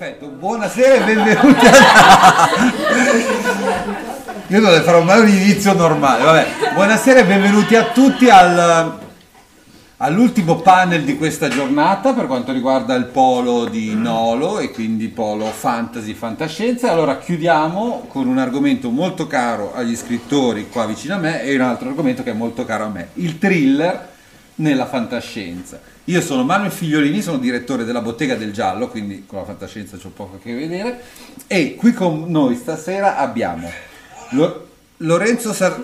Perfetto, buonasera e benvenuti. Io non le farò mai un inizio normale. Vabbè. Buonasera e benvenuti a tutti al, all'ultimo panel di questa giornata per quanto riguarda il polo di Nolo e quindi polo fantasy fantascienza. Allora chiudiamo con un argomento molto caro agli scrittori qua vicino a me e un altro argomento che è molto caro a me, il thriller nella fantascienza. Io sono Manuel Figliolini, sono direttore della Bottega del Giallo, quindi con la fantascienza c'ho poco a che vedere. E qui con noi stasera abbiamo Lo- Lorenzo Sar...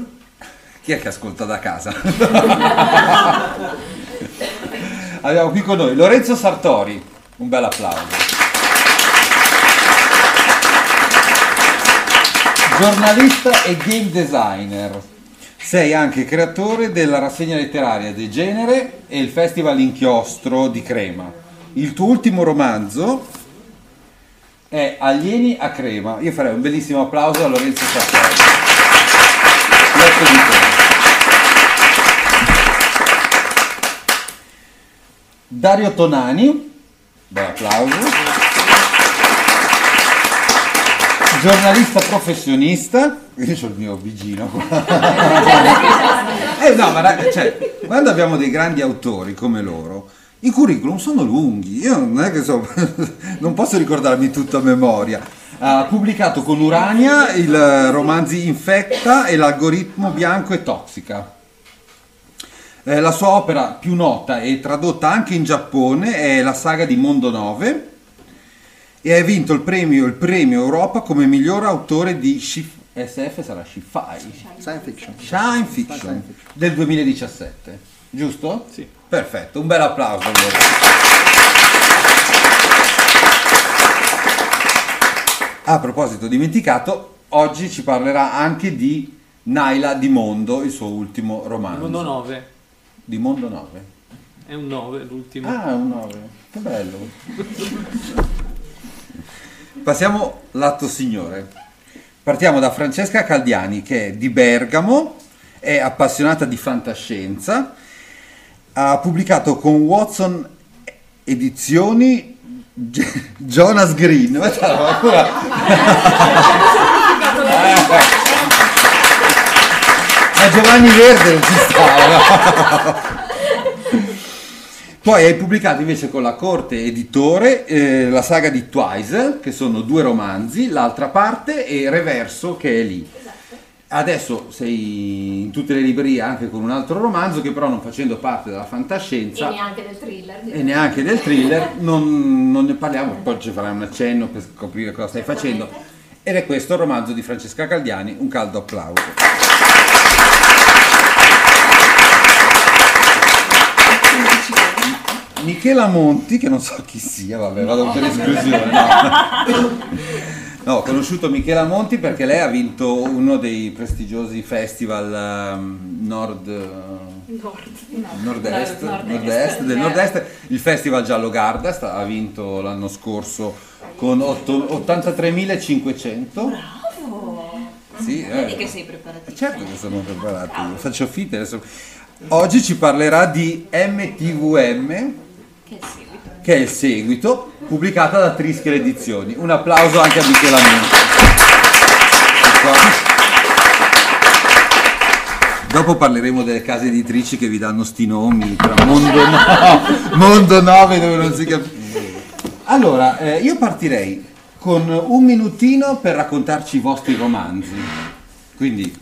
Chi è che ascolta da casa? abbiamo qui con noi Lorenzo Sartori, un bel applauso. Giornalista e game designer. Sei anche creatore della rassegna letteraria De Genere e il Festival Inchiostro di Crema. Il tuo ultimo romanzo è Alieni a Crema. Io farei un bellissimo applauso a Lorenzo te. Dario Tonani, bel applauso. Giornalista professionista, io ho il mio vigino qua. eh no, ma cioè, quando abbiamo dei grandi autori come loro, i curriculum sono lunghi, io non è che so, non posso ricordarmi tutto a memoria. Ha pubblicato con Urania i romanzi Infetta e l'algoritmo bianco e tossica. Eh, la sua opera più nota e tradotta anche in Giappone è la saga di Mondo 9 e ha vinto il premio, il premio Europa come miglior autore di Shif- SF sarà Shifai Science fiction. Shine Fiction del 2017, giusto? Sì. Perfetto, un bel applauso allora. A proposito, dimenticato, oggi ci parlerà anche di Naila di Mondo, il suo ultimo romanzo. Mondo 9. Di Mondo 9. È un 9 l'ultimo. Ah, un 9. Che bello. Passiamo l'atto signore. Partiamo da Francesca Caldiani che è di Bergamo, è appassionata di fantascienza, ha pubblicato con Watson Edizioni G- Jonas Green. Ma ancora- Ma Giovanni Verde non ci stava. Poi hai pubblicato invece con la Corte Editore eh, la saga di Twice, che sono due romanzi, l'altra parte e Reverso che è lì. Adesso sei in tutte le librerie anche con un altro romanzo che però non facendo parte della fantascienza E neanche del thriller. e neanche del thriller non, non ne parliamo, poi ci farai un accenno per scoprire cosa stai facendo. Ed è questo il romanzo di Francesca Caldiani, un caldo applauso. Michela Monti, che non so chi sia, vabbè, vado per esclusione. No. No, ho conosciuto Michela Monti perché lei ha vinto uno dei prestigiosi festival ehm, nord, eh, nord-est, nord-est, del nord-est, il festival Giallo Gardast, ha vinto l'anno scorso con otto- 83.500. Bravo! Sì, eh. Vedi che sei preparatissimo. Certo che sono preparati, faccio finta adesso. Oggi ci parlerà di MTVM, Che è il seguito. pubblicata da Trischel Edizioni. Un applauso anche a Michela. Ecco. Dopo parleremo delle case editrici che vi danno sti nomi tra Mondo, no, Mondo 9 dove non si capisce. Allora, eh, io partirei con un minutino per raccontarci i vostri romanzi. Quindi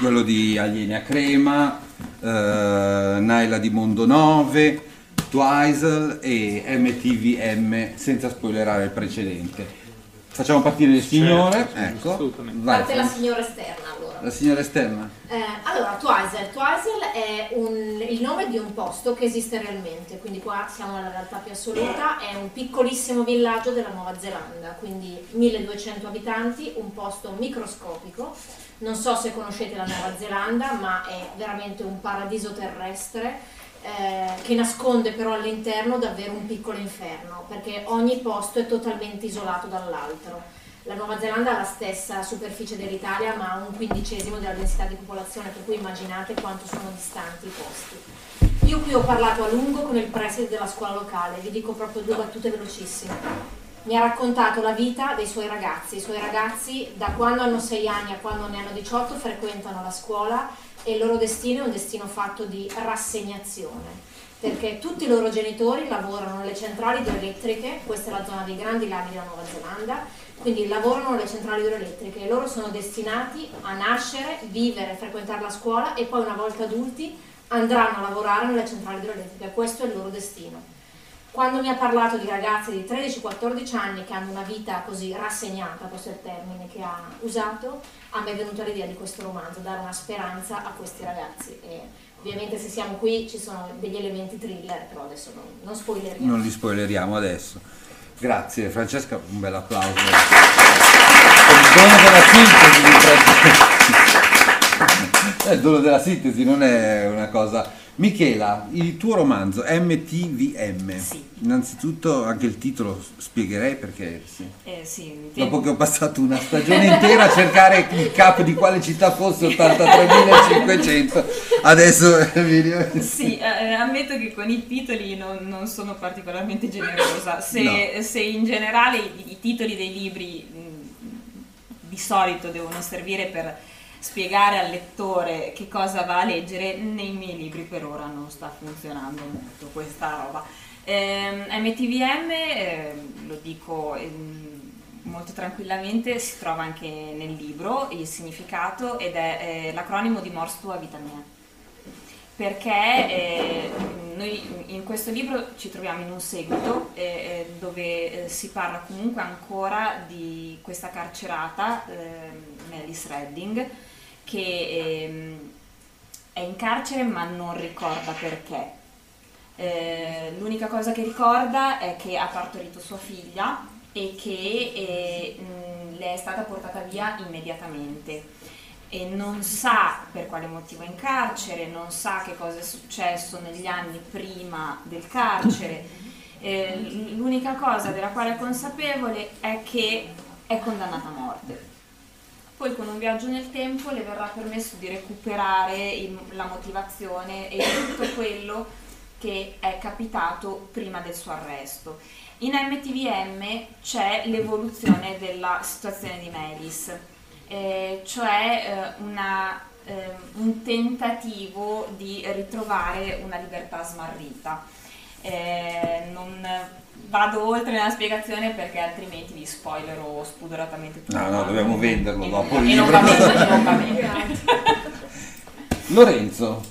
quello di Alieni a Crema, eh, Naila di Mondo 9, Twizel e MTVM, senza spoilerare il precedente. Facciamo partire il signore. ecco. assolutamente. Vai, Parte la signora esterna allora. la signora esterna. Eh, allora, Twizel. Twizel è un- il nome di un posto che esiste realmente, quindi qua siamo nella realtà più assoluta, è un piccolissimo villaggio della Nuova Zelanda, quindi 1200 abitanti, un posto microscopico. Non so se conoscete la Nuova Zelanda, ma è veramente un paradiso terrestre eh, che nasconde però all'interno davvero un piccolo inferno, perché ogni posto è totalmente isolato dall'altro. La Nuova Zelanda ha la stessa superficie dell'Italia, ma ha un quindicesimo della densità di popolazione, per cui immaginate quanto sono distanti i posti. Io qui ho parlato a lungo con il preside della scuola locale, vi dico proprio due battute velocissime. Mi ha raccontato la vita dei suoi ragazzi. I suoi ragazzi da quando hanno 6 anni a quando ne hanno 18 frequentano la scuola e il loro destino è un destino fatto di rassegnazione. Perché tutti i loro genitori lavorano nelle centrali idroelettriche, questa è la zona dei grandi laghi della Nuova Zelanda, quindi lavorano nelle centrali idroelettriche e loro sono destinati a nascere, vivere, frequentare la scuola e poi una volta adulti andranno a lavorare nelle centrali idroelettriche, questo è il loro destino. Quando mi ha parlato di ragazzi di 13-14 anni che hanno una vita così rassegnata, questo è il termine che ha usato, a me è venuta l'idea di questo romanzo, dare una speranza a questi ragazzi. E ovviamente se siamo qui ci sono degli elementi thriller, però adesso non, non spoileriamo. Non li spoileriamo adesso. Grazie Francesca, un bel applauso. Il dono della sintesi. Eh, Il dono della sintesi non è una cosa. Michela, il tuo romanzo MTVM. Sì. Innanzitutto anche il titolo spiegherei perché sì. Eh, sì, dopo che ho passato una stagione intera a cercare il capo di quale città fosse 83.500, adesso mi ri- Sì, eh, ammetto che con i titoli non, non sono particolarmente generosa. Se, No. se in generale i, i titoli dei libri mh, di solito devono servire per spiegare al lettore che cosa va a leggere, nei miei libri per ora non sta funzionando molto questa roba. Ehm, MTVM, ehm, lo dico ehm, molto tranquillamente, si trova anche nel libro il significato ed è eh, l'acronimo di Mors tua vita mia perché eh, noi in questo libro ci troviamo in un seguito eh, eh dove eh, si parla comunque ancora di questa carcerata, Melis ehm, Redding, che ehm, è in carcere ma non ricorda perché. Eh, l'unica cosa che ricorda è che ha partorito sua figlia e che eh, mh, le è stata portata via immediatamente e non sa per quale motivo è in carcere, non sa che cosa è successo negli anni prima del carcere. Eh, l'unica cosa della quale è consapevole è che è condannata a morte. Poi con un viaggio nel tempo le verrà permesso di recuperare il, la motivazione e tutto quello che è capitato prima del suo arresto. In MTVM c'è l'evoluzione della situazione di Melis eh, cioè eh, una, eh, un tentativo di ritrovare una libertà smarrita. Eh, non vado oltre nella spiegazione perché altrimenti vi spoilerò spudoratamente tutto. No, no, dobbiamo venderlo e dopo libro. Non va bene, non va bene. Lorenzo,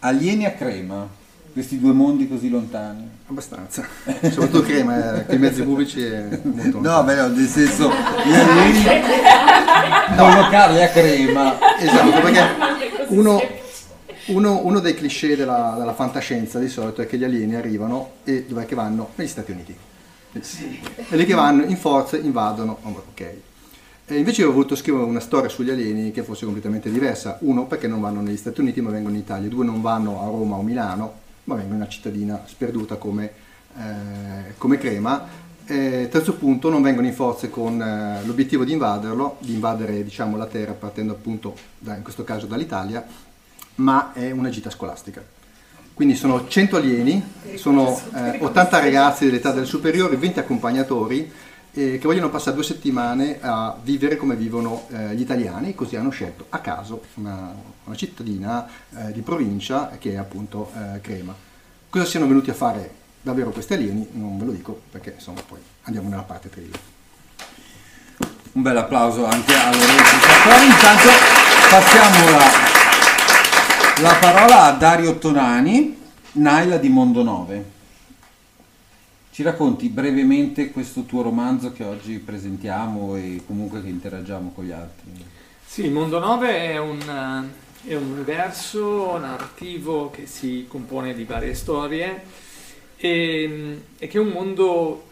alieni a crema questi due mondi così lontani? Abbastanza, soprattutto crema, eh, che i mezzi pubblici è molto No, beh, no, nel senso, gli alieni collocarli a crema. Esatto, perché uno, uno, uno dei cliché della, della, fantascienza di solito è che gli alieni arrivano e dov'è che vanno? Negli Stati Uniti. Sì. E lì che vanno in forza invadono, ok. E invece ho voluto scrivere una storia sugli alieni che fosse completamente diversa. Uno, perché non vanno negli Stati Uniti ma vengono in Italia. Due, non vanno a Roma o Milano, ma vengono in una cittadina sperduta come, eh, come Crema. E, terzo punto, non vengono in forze con eh, l'obiettivo di invaderlo, di invadere diciamo, la Terra partendo appunto, da, in questo caso dall'Italia, ma è una gita scolastica. Quindi sono 100 alieni, sono eh, 80 ragazzi dell'età del superiore, 20 accompagnatori eh, che vogliono passare due settimane a vivere come vivono eh, gli italiani, così hanno scelto a caso una, una cittadina eh, di provincia che è appunto eh, Crema. Cosa siano venuti a fare davvero questi alieni non ve lo dico perché insomma poi andiamo nella parte thriller. Un bel applauso anche a Lorenzo Sartori. Intanto passiamo la, la parola a Dario Tonani, Naila di Mondo 9. Ci racconti brevemente questo tuo romanzo che oggi presentiamo e comunque che interagiamo con gli altri? Sì, Mondo 9 è un, è un universo narrativo che si compone di varie storie e, e che è un mondo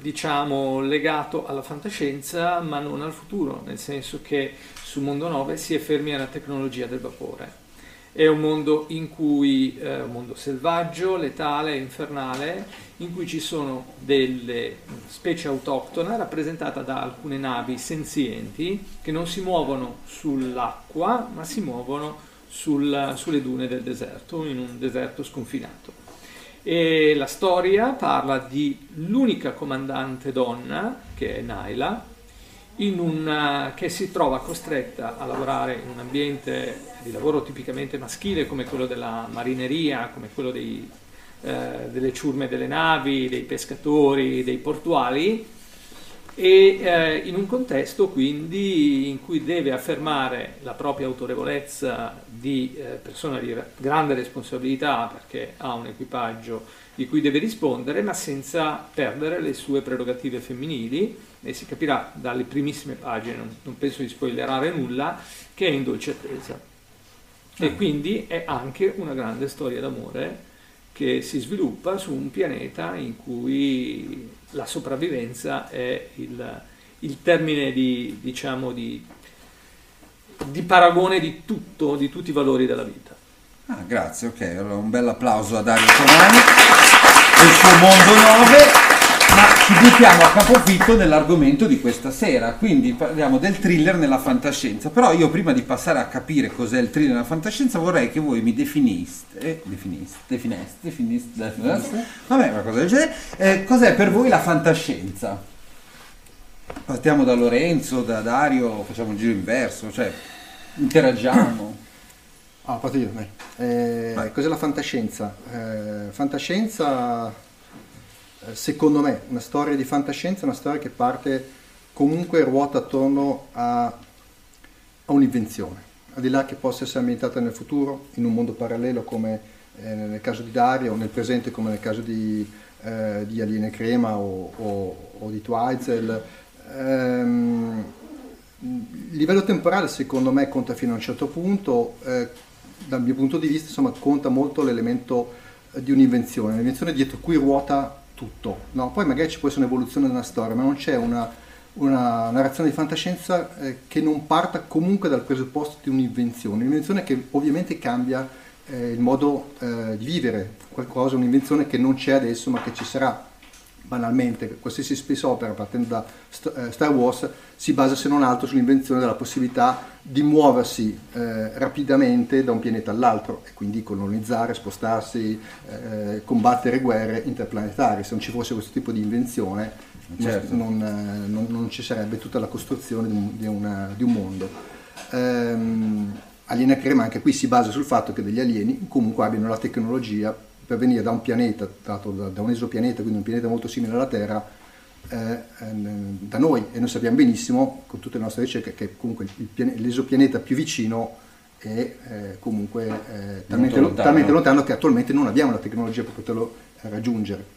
diciamo legato alla fantascienza ma non al futuro, nel senso che su Mondo 9 si è fermi alla tecnologia del vapore è un mondo cui, eh, un mondo selvaggio, letale, infernale, in cui ci sono delle specie autoctone rappresentate da alcune navi senzienti che non si muovono sull'acqua ma si muovono sul, sulle dune del deserto, in un deserto sconfinato. E la storia parla di l'unica comandante donna, che è Naila, una, che si trova costretta a lavorare in un ambiente di lavoro tipicamente maschile come quello della marineria, come quello dei, eh, delle ciurme delle navi, dei pescatori, dei portuali, e eh, in un contesto quindi in cui deve affermare la propria autorevolezza di eh, persona di grande responsabilità perché ha un equipaggio di cui deve rispondere, ma senza perdere le sue prerogative femminili e si capirà dalle primissime pagine, non, non penso di spoilerare nulla, che è in dolce attesa. E ah. quindi è anche una grande storia d'amore che si sviluppa su un pianeta in cui la sopravvivenza è il, il termine di, diciamo, di, di, paragone di tutto, di tutti i valori della vita. Ah, grazie, ok, allora un bel applauso a Dario Tomani del suo Mondo 9 ma ci buttiamo a capofitto nell'argomento di questa sera, quindi parliamo del thriller nella fantascienza, però io prima di passare a capire cos'è il thriller nella fantascienza vorrei che voi mi definiste, definiste, defineste, definiste, definiste, vabbè una cosa del genere, eh, cos'è per voi la fantascienza? Partiamo da Lorenzo, da Dario, facciamo un giro inverso, cioè interagiamo. Ah, parto io, eh, cos'è la fantascienza? Eh, fantascienza eh, secondo me una storia di fantascienza è una storia che parte comunque ruota attorno a, a un'invenzione. Al di là che possa essere ambientata nel futuro, in un mondo parallelo come eh, nel caso di Dario, o nel presente come nel caso di, eh, di Aliene Crema o, o, o di Twizel, ehm, il livello temporale secondo me conta fino a un certo punto, eh, dal mio punto di vista insomma, conta molto l'elemento eh, di un'invenzione, un'invenzione dietro cui ruota tutto. No? Poi magari ci può essere un'evoluzione della storia, ma non c'è una, una narrazione di fantascienza eh, che non parta comunque dal presupposto di un'invenzione, un'invenzione che ovviamente cambia eh, il modo eh, di vivere, qualcosa, un'invenzione che non c'è adesso ma che ci sarà banalmente, qualsiasi space opera partendo da eh, Star Wars si basa se non altro sull'invenzione della possibilità di muoversi eh, rapidamente da un pianeta all'altro e quindi colonizzare, spostarsi, eh, combattere guerre interplanetarie. Se non ci fosse questo tipo di invenzione certo. non, eh, non, non, ci sarebbe tutta la costruzione di un, di una, di un mondo. Ehm, Aliena Crema anche qui si basa sul fatto che degli alieni comunque abbiano la tecnologia per venire da un pianeta, dato da, da un esopianeta, quindi un pianeta molto simile alla Terra, eh, ehm, da noi e noi sappiamo benissimo con tutte le nostre ricerche che comunque pian- l'esopianeta più vicino è eh, comunque eh, talmente, lontano. talmente, lontano. che attualmente non abbiamo la tecnologia per poterlo raggiungere.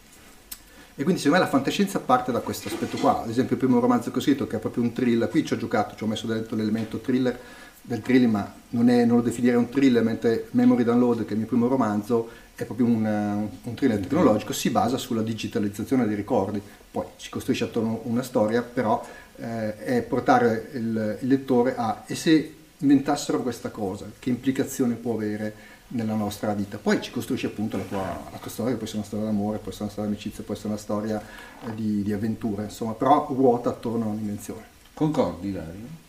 E quindi secondo me la fantascienza parte da questo aspetto qua, ad esempio il primo romanzo che ho scritto che è proprio un thriller, qui ci ho giocato, ci ho messo dentro l'elemento thriller del thriller, ma non, è, non lo definirei un thriller, mentre Memory Download, che è il mio primo romanzo, è proprio un, un thriller tecnologico, si basa sulla digitalizzazione dei ricordi, poi si costruisce attorno una storia, però eh, è portare il, il, lettore a e se inventassero questa cosa, che implicazione può avere nella nostra vita. Poi ci costruisce appunto la tua, la tua storia, può essere una storia d'amore, può essere una storia di amicizia, può essere una storia eh, di, di avventura, insomma, però ruota attorno a un'invenzione. Concordi Dario?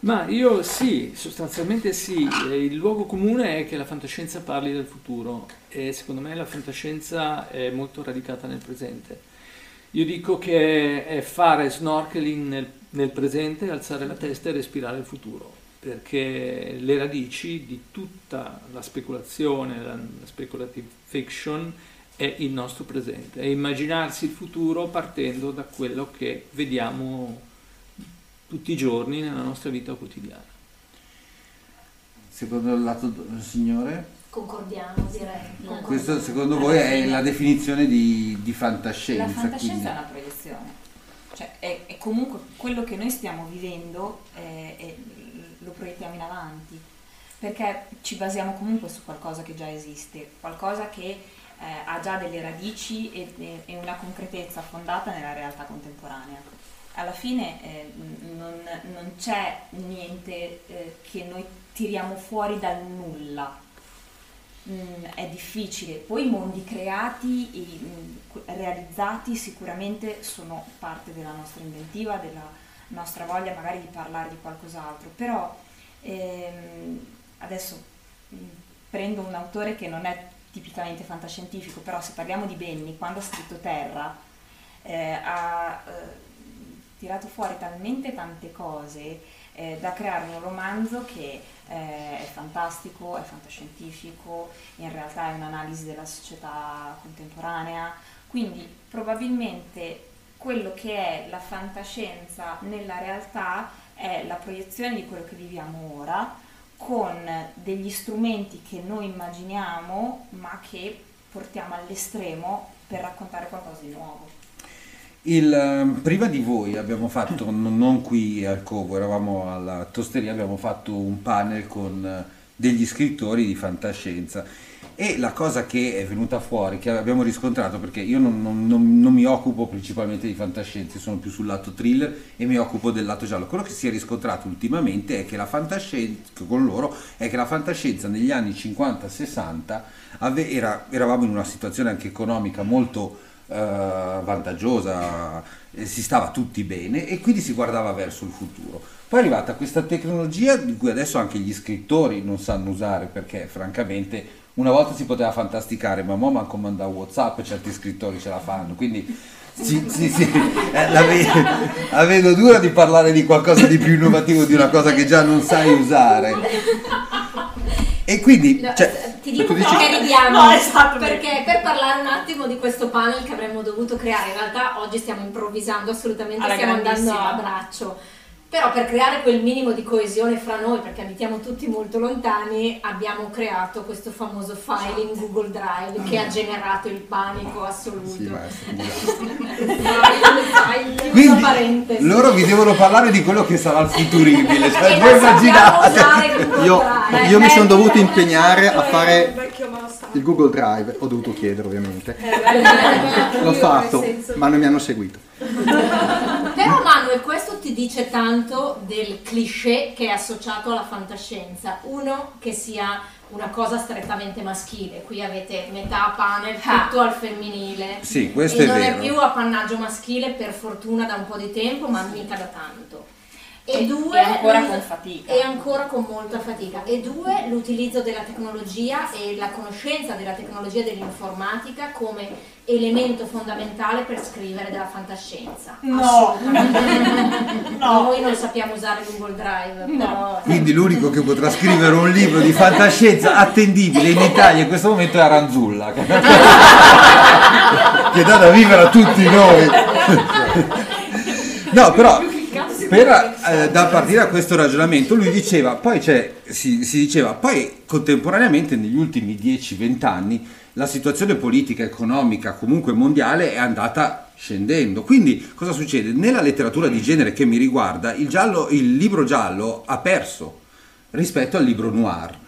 Ma io sì, sostanzialmente sì, il luogo comune è che la fantascienza parli del futuro e secondo me la fantascienza è molto radicata nel presente. Io dico che è fare snorkeling nel, nel presente, alzare la testa e respirare il futuro, perché le radici di tutta la speculazione, la, la speculative fiction è il nostro presente, è immaginarsi il futuro partendo da quello che vediamo tutti i giorni nella nostra vita quotidiana. Secondo il lato del Signore? Concordiamo, direi. Concordiamo. Questo secondo voi è la definizione di, di fantascienza? La fantascienza quindi. è una proiezione, cioè è, è, comunque quello che noi stiamo vivendo è, è, lo proiettiamo in avanti, perché ci basiamo comunque su qualcosa che già esiste, qualcosa che eh, ha già delle radici e, e una concretezza fondata nella realtà contemporanea alla fine eh, non, non, c'è niente eh, che noi tiriamo fuori dal nulla. Mm, è difficile. Poi i mondi creati e mm, realizzati sicuramente sono parte della nostra inventiva, della nostra voglia magari di parlare di qualcos'altro, però ehm, adesso mm, prendo un autore che non è tipicamente fantascientifico, però se parliamo di Benny, quando ha scritto Terra, eh, ha eh, tirato fuori talmente tante cose eh, da creare un romanzo che eh, è fantastico, è fantascientifico, in realtà è un'analisi della società contemporanea, quindi probabilmente quello che è la fantascienza nella realtà è la proiezione di quello che viviamo ora con degli strumenti che noi immaginiamo ma che portiamo all'estremo per raccontare qualcosa di nuovo. Il, ehm, prima di voi abbiamo fatto, non qui al Covo, eravamo alla tosteria, abbiamo fatto un panel con eh, degli scrittori di fantascienza. E la cosa che è venuta fuori, che abbiamo riscontrato, perché io non, non, non, non mi occupo principalmente di fantascienza, sono più sul lato thriller e mi occupo del lato giallo, quello che si è riscontrato ultimamente è che la fantascienza, con loro, è che la fantascienza negli anni 50-60 era, eravamo in una situazione anche economica molto vantaggiosa, eh, si stava tutti bene e quindi si guardava verso il futuro. Poi è arrivata questa tecnologia di cui adesso anche gli scrittori non sanno usare perché francamente una volta si poteva fantasticare, ma mo manco manda Whatsapp, certi scrittori ce la fanno, quindi sì, sì, sì. Eh, la, vedo, la vedo dura di parlare di qualcosa di più innovativo, di una cosa che già non sai usare. E quindi... No, cioè, ti dico dici... perché ridiamo, no, esatto, perché per parlare un attimo di questo panel che avremmo dovuto creare, in realtà oggi stiamo improvvisando assolutamente, Alla stiamo andando a braccio. Però per creare quel minimo di coesione fra noi, perché abitiamo tutti molto lontani, abbiamo creato questo famoso file in Google Drive che ha generato il panico assoluto. Sì, File, Quindi loro vi devono parlare di quello che sarà il futuribile, cioè voi immaginate. Io, io mi sono dovuto impegnare a fare il Google Drive, ho dovuto chiedere ovviamente. L'ho fatto, ma non mi hanno seguito. Però Manuel, questo ti dice tanto del cliché che è associato alla fantascienza. Uno, che sia una cosa strettamente maschile. Qui avete metà panel tutto al femminile. Sì, questo e è non vero. è più appannaggio maschile per fortuna da un po' di tempo, ma mica da tanto. E, E- due, e ancora con fatica. E ancora con molta fatica. E due, l'utilizzo della tecnologia e la conoscenza della tecnologia e dell'informatica come elemento fondamentale per scrivere della fantascienza. No. No. Noi non sappiamo usare Google Drive, però... Quindi l'unico che potrà scrivere un libro di fantascienza attendibile in Italia in questo momento è Aranzulla, che che dà da vivere a tutti noi. No, però per eh, da partire da questo ragionamento lui diceva, poi c'è, si, si diceva, poi contemporaneamente negli ultimi 10-20 anni la situazione politica, economica, comunque mondiale è andata scendendo. Quindi cosa succede? Nella letteratura di genere che mi riguarda, il, giallo, il libro giallo ha perso rispetto al libro noir.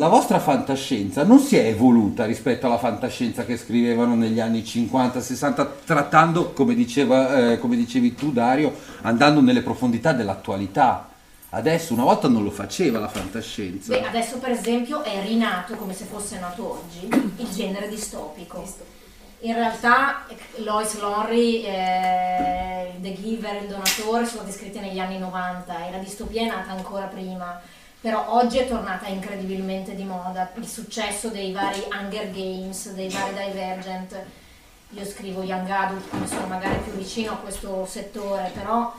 La vostra fantascienza non si è evoluta rispetto alla fantascienza che scrivevano negli anni 50-60, trattando, come, diceva, eh, come dicevi tu Dario, andando nelle profondità dell'attualità. Adesso, una volta non lo faceva la fantascienza. Beh, adesso per esempio è rinato, come se fosse nato oggi, il genere distopico. In realtà Lois Lorry, eh, The Giver, Il Donatore sono stati scritti negli anni 90 e la distopia è nata ancora prima. Però oggi è tornata incredibilmente di moda. Il successo dei vari Hunger Games, dei vari Divergent. Io scrivo Young Adult, quindi sono magari più vicino a questo settore, però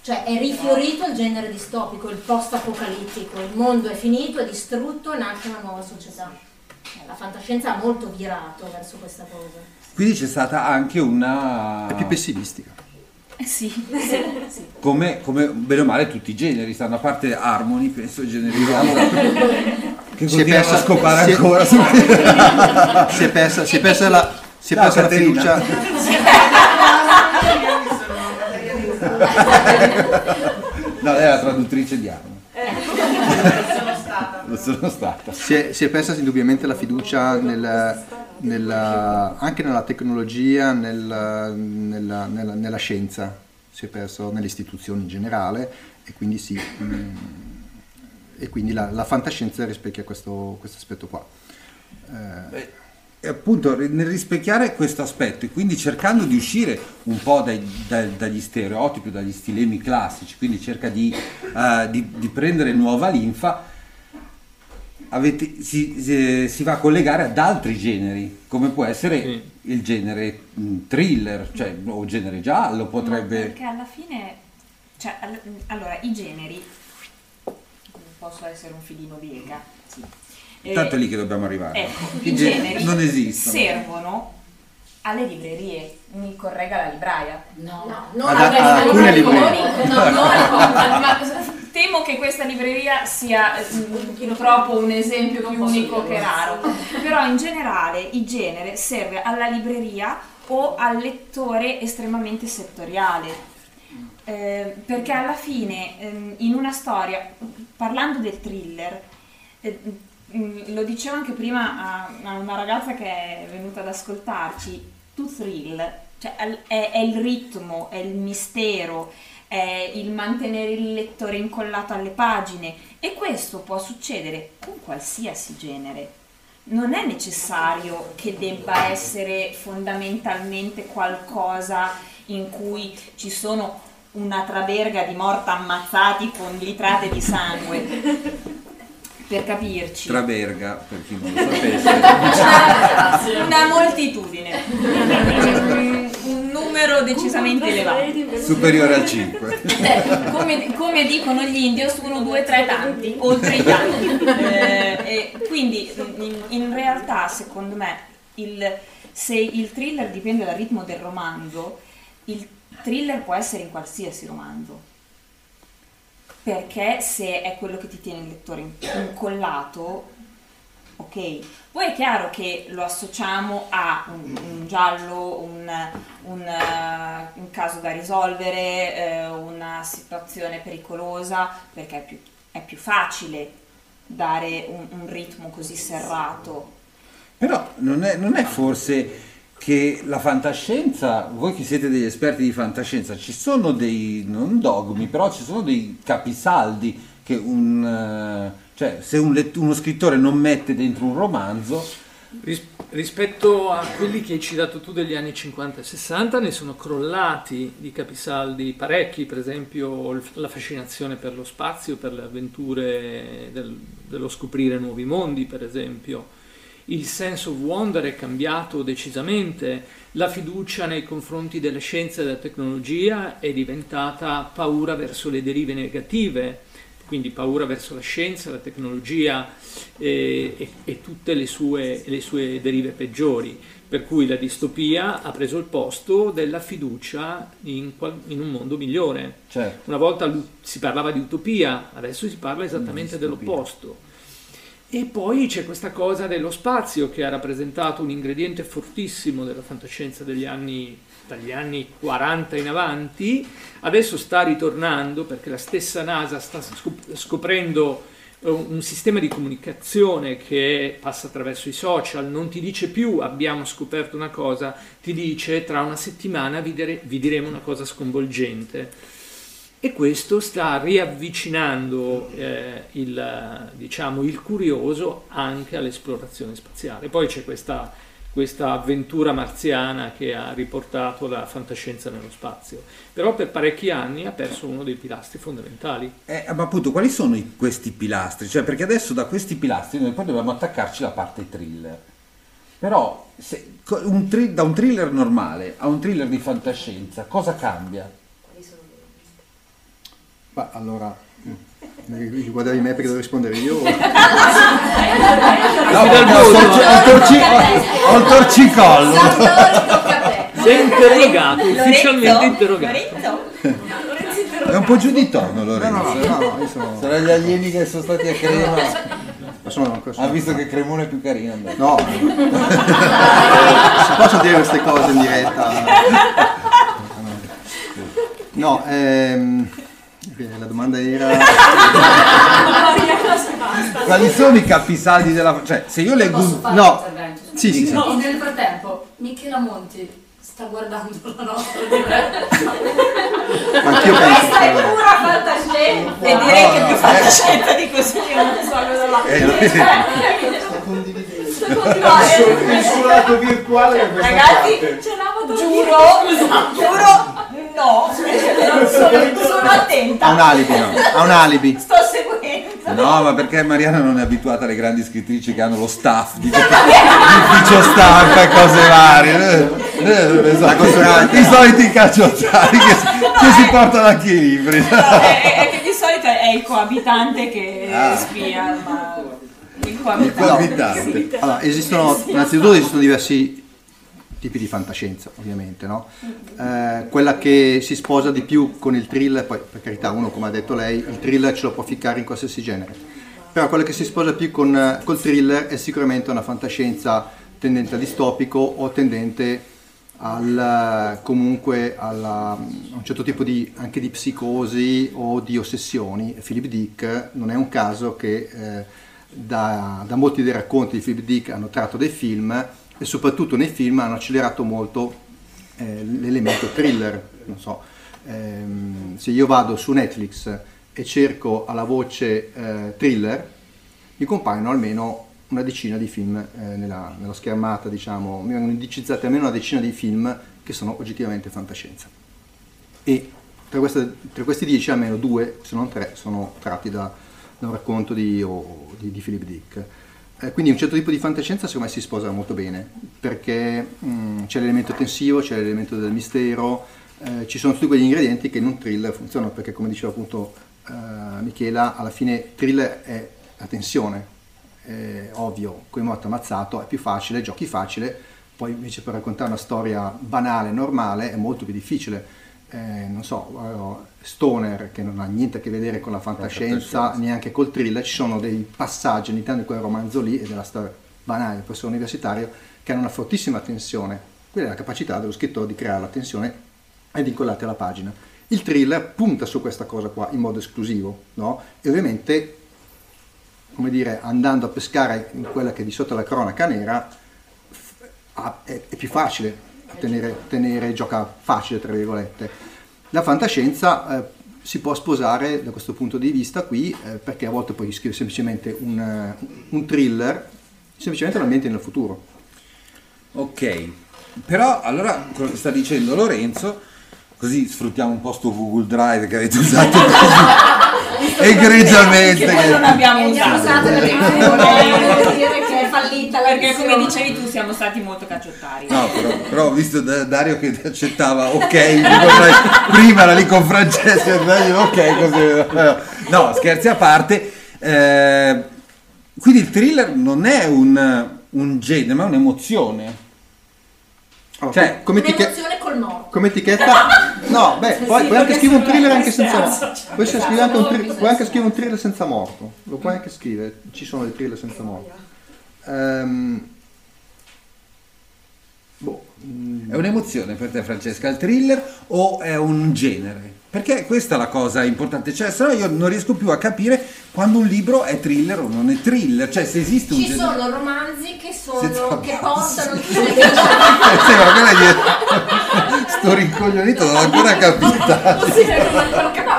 cioè è rifiorito il genere distopico, il post-apocalittico, il mondo è finito, è distrutto e nasce una nuova società. La fantascienza ha molto virato verso questa cosa. Quindi c'è stata anche una... È più pessimistica. Eh sì, Come, come bene o male tutti i generi, stanno a parte Harmony, penso i generi rosa, che Si è continuano a persa- scopare si è- ancora su... Si è persa, si è persa la, si è persa la Caterina. fiducia. No, lei è la traduttrice di Harmony. stata. Lo sono stata. Si è, si è persa indubbiamente la fiducia nel- nella- anche nella tecnologia, nel- nella, nella- nella scienza, si è perso nelle istituzioni in generale e quindi sì, mm, e quindi la, la fantascienza rispecchia questo, questo aspetto qua. Eh, E appunto nel rispecchiare questo aspetto e quindi cercando di uscire un po' dai- dai- dagli stereotipi, dagli stilemi classici, quindi cerca di, eh, di- di prendere nuova linfa, avete- si, si- si va a collegare ad altri generi, come può essere il genere mh, thriller, cioè, o genere giallo, Ma potrebbe... perché alla fine, cioè, all- allora, i generi, posso essere un filino biega, sì. Eh, Tanto è lì che dobbiamo arrivare. Ecco, I i generi generi non esistono. servono alle librerie, mi corregga la libraia. No, no, non Ad- alle ad alcune librerie. No, no, ma temo che questa libreria sia mm, troppo un esempio più unico che raro. Però in generale il genere serve alla libreria o al lettore estremamente settoriale. Eh, perché alla fine ehm, in una storia, parlando del thriller, eh, mm, lo dicevo anche prima a, a una ragazza che è venuta ad ascoltarci, tu thrill, cioè è, è il ritmo, è il mistero, è il mantenere il lettore incollato alle pagine e questo può succedere con qualsiasi genere. Non è necessario che debba essere fondamentalmente qualcosa in cui ci sono una traverga di morta ammazzati con litrate di sangue. Per capirci. Traverga, per chi non lo sapesse. Una, una moltitudine. Un- Un numero decisamente elevato. Superiore al 5. Eh, come, come dicono gli indios, uno, due, tre tanti, oltre i tanti. Eh, e quindi in, in realtà, secondo me, il- se il thriller dipende dal ritmo del romanzo, il thriller può essere in qualsiasi romanzo. Perché se è quello che ti tiene il lettore incollato, ok. Poi è chiaro che lo associamo a un, un giallo, un, un, uh, un, caso da risolvere, eh, una situazione pericolosa, perché è più, è più facile dare un, ritmo così serrato. Però non è, non è forse che la fantascienza, voi che siete degli esperti di fantascienza, ci sono dei, non dogmi, però ci sono dei capisaldi che un, eh, cioè se un let- uno scrittore non mette dentro un romanzo... Ris- rispetto a quelli che hai citato tu degli anni 50 e 60 ne sono crollati di capisaldi parecchi, per esempio la fascinazione per lo spazio, per le avventure del, dello scoprire nuovi mondi, per esempio il sense of wonder è cambiato decisamente, la fiducia nei confronti delle scienze e della tecnologia è diventata paura verso le derive negative, quindi paura verso la scienza, la tecnologia e, e, e tutte le sue, le sue, derive peggiori, per cui la distopia ha preso il posto della fiducia in, in un mondo migliore. Certo. Una volta si parlava di utopia, adesso si parla esattamente dell'opposto. E poi c'è questa cosa dello spazio che ha rappresentato un ingrediente fortissimo della fantascienza degli anni, dagli anni 40 in avanti, adesso sta ritornando perché la stessa NASA sta scoprendo eh, un sistema di comunicazione che passa attraverso i social, non ti dice più abbiamo scoperto una cosa, ti dice tra una settimana vi, diremo una cosa sconvolgente e questo sta riavvicinando eh, il, diciamo, il, curioso anche all'esplorazione spaziale. Poi c'è questa, questa, avventura marziana che ha riportato la fantascienza nello spazio, però per parecchi anni ha perso uno dei pilastri fondamentali. Eh, ma appunto quali sono i, questi pilastri? Cioè, perché adesso da questi pilastri noi poi dobbiamo attaccarci la parte thriller. Però se, un da un thriller normale a un thriller di fantascienza cosa cambia? Ma allora, mm, guardavi me perché devo rispondere io? no, ho il torcicollo. Sei interrogato, ufficialmente interrogato. È un po' giù di tono Lorenzo. No, no, no, sono... Sono gli alieni che sono stati a Crema. Sono, ha visto che Cremone è più carino. No, si possono dire queste cose in diretta. No, ehm la domanda era... Quali sono i capisaldi della... Cioè, se io leggo... Un... No, sì, sì, sì. No, nel frattempo, Michela Monti sta guardando la nostra diretta. Anch'io penso. Questa è pura fantascienza. E direi no, che più fantascienza di così io non so cosa va. Eh, condividendo. Sta condividendo. Il suo lato virtuale Ragazzi, ce l'amo Giuro, giuro No, sono, sono attenta. Ha un alibi, no? Ha un alibi. Sto seguendo. No, ma perché Mariana non è abituata alle grandi scrittrici che hanno lo staff di ufficio stampa e cose varie. Eh, eh, I soliti cacciottari che, che si portano anche i libri. No, è, è, che di solito è il coabitante che ah. spia, ma il coabitante. Il coabitante. Allora, esistono, innanzitutto esistono diversi tipi di fantascienza ovviamente, no? eh, quella che si sposa di più con il thriller, poi per carità uno come ha detto lei, il thriller ce lo può ficcare in qualsiasi genere, però quella che si sposa più con col thriller è sicuramente una fantascienza tendente a distopico o tendente al, comunque alla, a un certo tipo di, anche di psicosi o di ossessioni. Philip Dick non è un caso che eh, da, da molti dei racconti di Philip Dick hanno tratto dei film e soprattutto nei film hanno accelerato molto eh, l'elemento thriller. Non so, ehm, se io vado su Netflix e cerco alla voce eh, thriller, mi compaiono almeno una decina di film eh, nella, nella, schermata, diciamo, mi vengono indicizzati almeno una decina di film che sono oggettivamente fantascienza. E tra, queste, tra questi dieci almeno due, se non tre, sono tratti da, da un racconto di, oh, di, di Philip Dick. Eh, quindi un certo tipo di fantascienza secondo me si sposa molto bene, perché mh, mm, c'è l'elemento tensivo, c'è l'elemento del mistero, eh, ci sono tutti quegli ingredienti che in un thriller funzionano, perché come diceva appunto eh, Michela, alla fine thriller è la tensione, è ovvio, come morto ammazzato, è più facile, giochi facile, poi invece per raccontare una storia banale, normale, è molto più difficile. Eh, non so, eh, stoner che non ha niente a che vedere con la fantascienza, fantascienza. neanche col thriller, ci sono dei passaggi all'interno di quel romanzo lì e della storia banale del professore universitario che hanno una fortissima tensione. Quella è la capacità dello scrittore di creare la tensione e di incollarti alla pagina. Il thriller punta su questa cosa qua in modo esclusivo, no? E ovviamente, come dire, andando a pescare in quella che è di sotto la cronaca nera, è, è più facile tenere, tenere gioca facile, tra virgolette. La fantascienza eh, si può sposare da questo punto di vista qui, eh, perché a volte puoi scrivere semplicemente un, eh, un thriller, semplicemente l'ambiente nel futuro. Ok, però allora quello che sta dicendo Lorenzo, così sfruttiamo un po' sto Google Drive che avete usato così egregiamente. Che noi non abbiamo abbiamo usato. usato è fallita la Perché come dicevi tu siamo stati molto cacciottari. No, però, però ho visto da- Dario che accettava ok, prima era lì con Francesco Dario, ok, così. No, scherzi a parte. eh, quindi il thriller non è un, un genere, ma è un'emozione. Allora, Cioè, come, Un'emozione col morto. come etichetta, no, beh, poi Sì, puoi anche scrivere un thriller anche senza morto. Puoi Esatto, anche un bisogna- puoi anche scrivere un thriller senza morto, lo puoi anche scrivere, ci sono dei thriller senza morto. Ehm, boh, mm, È un'emozione per te, Francesca, il thriller o è un genere? Perché questa è la cosa importante, cioè se no io non riesco più a capire quando un libro è thriller o non è thriller, cioè se esiste un Ci genere. sono romanzi che, sono, Senza che portano Sì, ma quella è sto rincoglionito non l'ho ancora capita. No,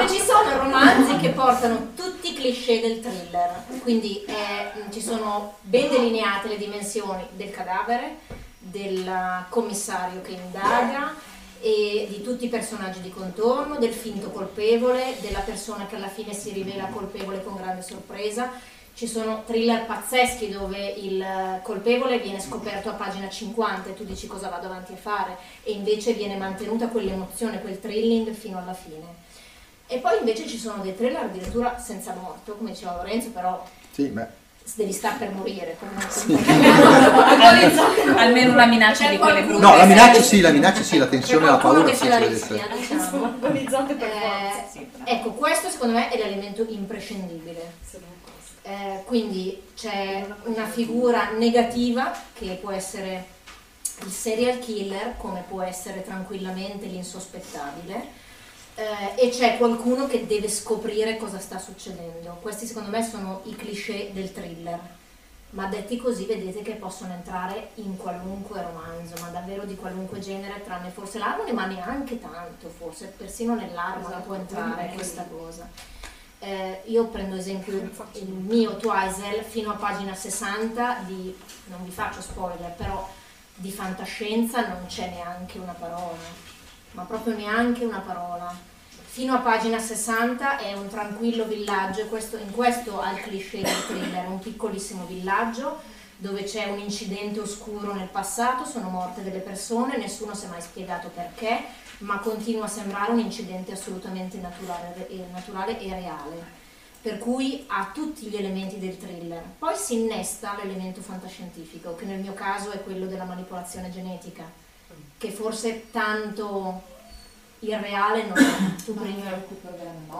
ci sono romanzi che portano tutti cliché del thriller, quindi eh, ci sono ben delineate le dimensioni del cadavere, del commissario che indaga e di tutti i personaggi di contorno, del finto colpevole, della persona che alla fine si rivela colpevole con grande sorpresa. Ci sono thriller pazzeschi dove il colpevole viene scoperto a pagina 50 e tu dici cosa vado avanti a fare e invece viene mantenuta quell'emozione, quel thrilling fino alla fine. E poi invece ci sono dei thriller addirittura senza morto, come diceva Lorenzo, però sì, devi star per morire comunque. Almeno una minaccia di quelle brutte. No, la minaccia sì, la minaccia sì, la tensione e la paura che sì, ce la rischia, diciamo. Agonizzante per Eh, ecco, questo secondo me è l'elemento imprescindibile. Eh, quindi c'è una figura negativa che può essere il serial killer, come può essere tranquillamente l'insospettabile, eh, e c'è qualcuno che deve scoprire cosa sta succedendo. Questi secondo me sono i cliché del thriller, ma detti così vedete che possono entrare in qualunque romanzo, ma davvero di qualunque genere, tranne forse l'Harmony, ma neanche tanto, forse persino nell'Harmony Esatto, può entrare questa cosa. Eh, io prendo esempio il mio Twizel fino a pagina 60 di, non vi faccio spoiler, però di fantascienza non c'è neanche una parola, ma proprio neanche una parola. Fino a pagina 60 è un tranquillo villaggio, questo, in questo ha il cliché del thriller, un piccolissimo villaggio dove c'è un incidente oscuro nel passato, sono morte delle persone, nessuno si è mai spiegato perché, ma continua a sembrare un incidente assolutamente naturale, e- naturale e reale. Per cui ha tutti gli elementi del thriller. Poi si innesta l'elemento fantascientifico, che nel mio caso è quello della manipolazione genetica, che forse tanto irreale non è. Tu prima-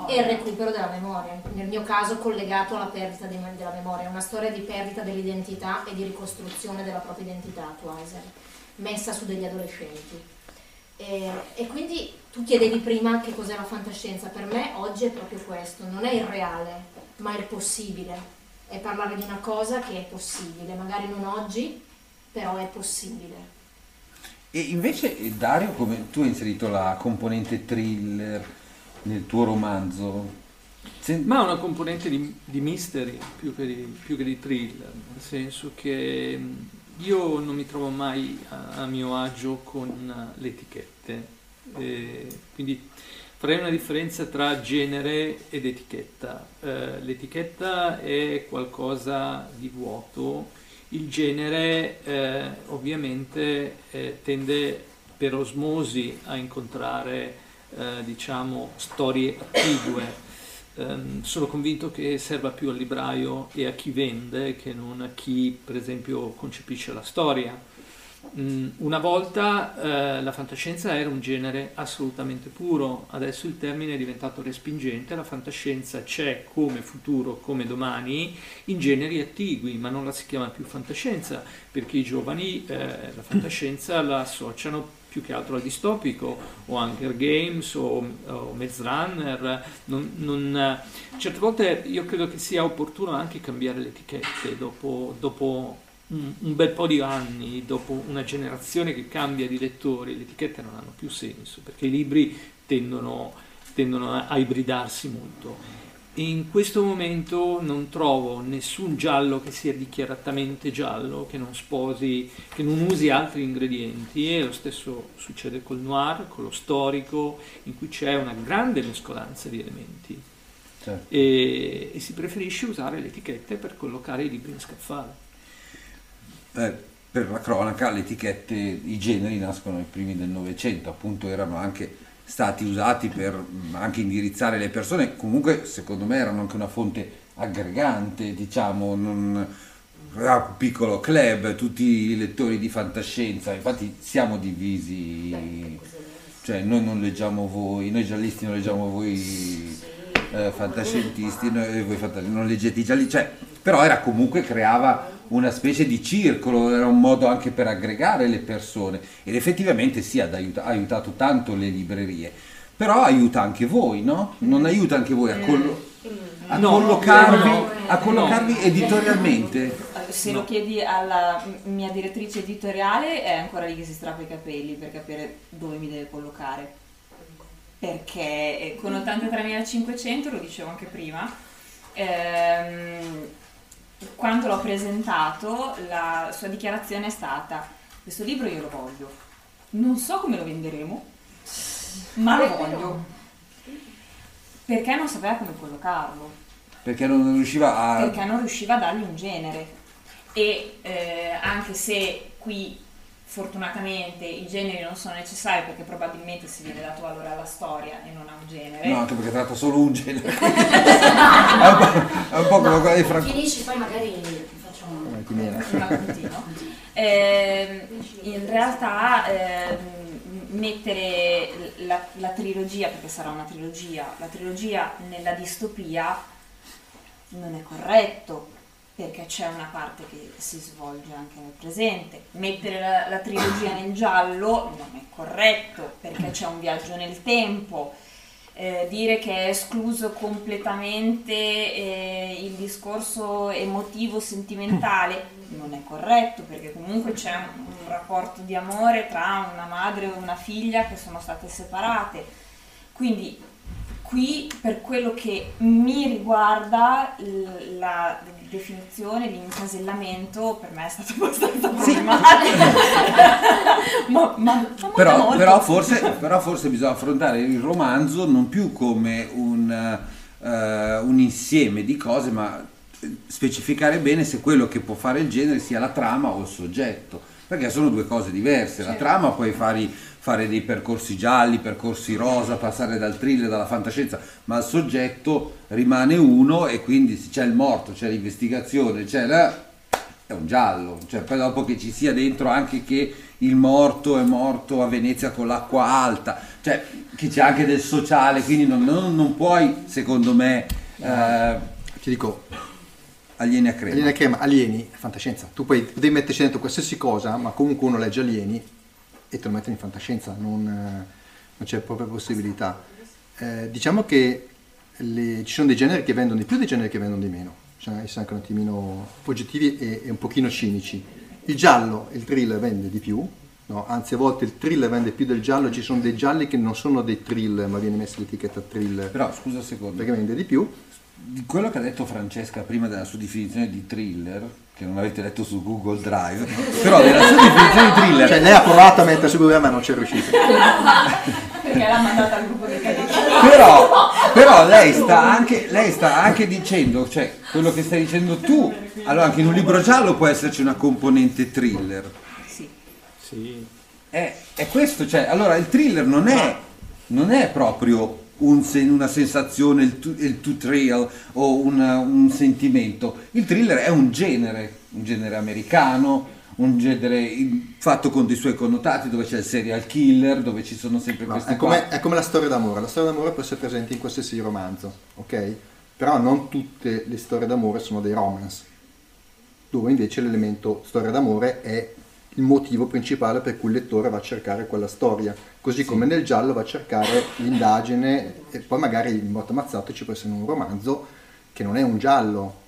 e il recupero della memoria, nel mio caso collegato alla perdita di- della memoria, una storia di perdita dell'identità e di ricostruzione della propria identità, Twiser, messa su degli adolescenti. E, e quindi tu chiedevi prima che cos'è la fantascienza, per me oggi è proprio questo, non è il reale, ma il possibile, è parlare di una cosa che è possibile, magari non oggi, però è possibile. E invece eh, Dario, come tu hai inserito la componente thriller nel tuo romanzo? Se- Ma una componente di, di mystery più che di, più che di thriller, nel senso che mh, io non mi trovo mai a, a mio agio con eh, le etichette, eh, quindi farei una differenza tra genere ed etichetta. Eh, l'etichetta è qualcosa di vuoto, il genere eh, ovviamente eh, tende per osmosi a incontrare eh, diciamo storie attigue. Ehm, sono convinto che serva più al libraio e a chi vende che non a chi per esempio concepisce la storia. Mm, Una volta eh, la fantascienza era un genere assolutamente puro, adesso il termine è diventato respingente, la fantascienza c'è come futuro, come domani, in generi attigui, ma non la si chiama più fantascienza, perché i giovani eh, la fantascienza la associano più che altro al distopico, o Hunger Games, o, o Maze Runner, non- non- certe volte io credo che sia opportuno anche cambiare le etichette dopo, dopo un, un bel po' di anni, dopo una generazione che cambia di lettori, le etichette non hanno più senso, perché i libri tendono, tendono a, ibridarsi molto. In questo momento non trovo nessun giallo che sia dichiaratamente giallo, che non sposi, che non usi altri ingredienti e lo stesso succede col noir, con lo storico, in cui c'è una grande mescolanza di elementi. Certo. E, e si preferisce usare le etichette per collocare i libri in scaffale. Eh, per la cronaca le etichette, i generi nascono ai primi del Novecento, appunto erano anche stati usati per anche indirizzare le persone, comunque secondo me erano anche una fonte aggregante, diciamo, non, un piccolo club, tutti i lettori di fantascienza, infatti siamo divisi, cioè noi non leggiamo voi, noi giallisti non leggiamo voi eh, fantascientisti, noi, voi fanta- non leggete i gialli, cioè, però era comunque creava una specie di circolo, era un modo anche per aggregare le persone ed effettivamente sì, ha aiuta- ha aiutato tanto le librerie, però aiuta anche voi, no? Non aiuta anche voi a, collo- a No, collocarvi, no, a collocarvi no. editorialmente? Se lo chiedi alla mia direttrice editoriale è ancora lì che si strappa i capelli per capire dove mi deve collocare. Perché eh, con 83.500, lo dicevo anche prima, ehm, quando l'ho presentato la sua dichiarazione è stata questo libro io lo voglio, non so come lo venderemo, ma lo voglio. Perché non sapeva come collocarlo. Perché non riusciva a... perché non riusciva a dargli un genere. E eh, anche se qui fortunatamente i generi non sono necessari perché probabilmente si viene dato valore alla storia e non a un genere No, anche perché tratta solo un genere. è, un po', è un po' come quella di Franco. Finisci, poi magari facciamo un... Appuntino. Ehm, in realtà ehm, mettere la, la trilogia, perché sarà una trilogia, la trilogia nella distopia non è corretto perché c'è una parte che si svolge anche nel presente. Mettere la, la trilogia nel giallo non è corretto perché c'è un viaggio nel tempo. Eh, dire che è escluso completamente eh, il discorso emotivo sentimentale non è corretto perché comunque c'è un, un rapporto di amore tra una madre e una figlia che sono state separate quindi qui per quello che mi riguarda la definizione l'incasellamento per me è stato abbastanza problematico ma, ma, ma molto, Però, però forse, però forse bisogna affrontare il romanzo non più come un, eh, un insieme di cose, ma specificare bene se quello che può fare il genere sia la trama o il soggetto, perché sono due cose diverse. La trama puoi fare, fare dei percorsi gialli, percorsi rosa, passare dal thriller, dalla fantascienza, ma il soggetto rimane uno e quindi se c'è il morto, c'è l'investigazione, c'è la... è un giallo, cioè poi dopo che ci sia dentro anche che il morto è morto a Venezia con l'acqua alta, cioè che c'è anche del sociale, quindi non, non- non puoi, secondo me, eh, Ti dico, alieni a crema. alieni, crema, alieni, fantascienza. Tu puoi, devi metterci dentro qualsiasi cosa, ma comunque uno legge alieni e te lo mettono in fantascienza, non, eh, non c'è proprio possibilità. Eh, diciamo che le- ci sono dei generi che vendono di più e dei generi che vendono di meno, bisogna essere anche un attimino oggettivi e, e un pochino cinici. Il giallo, il thriller vende di più, no? anzi a volte il thriller vende più del giallo, ci sono dei gialli che non sono dei thriller, ma viene messa l'etichetta thriller Però scusa un secondo, perché vende di più. Di quello che ha detto Francesca prima della sua definizione di thriller, che non avete letto su Google Drive, però nella sua definizione di thriller... Cioè lei ha provato a mettere su Google ma non c'è riuscito. perché l'ha mandata al gruppo dei però, però lei, sta anche, lei sta anche dicendo, cioè quello che stai dicendo tu, allora anche in un libro giallo può esserci una componente thriller. sì. Sì. È, è questo, cioè, allora il thriller non è, non è proprio un sen- una sensazione, il, tu, il to thrill o una- un sentimento. Il thriller è un genere, un genere americano, un genere fatto con dei suoi connotati, dove c'è il serial killer, dove ci sono sempre No, questi è, come, è come la storia d'amore. La storia d'amore può essere presente in qualsiasi romanzo, ok? Però non tutte le storie d'amore sono dei romance, dove invece l'elemento storia d'amore è il motivo principale per cui il lettore va a cercare quella storia. Così come nel giallo va a cercare l'indagine e poi magari in Morto Ammazzato ci può essere un romanzo che non è un giallo,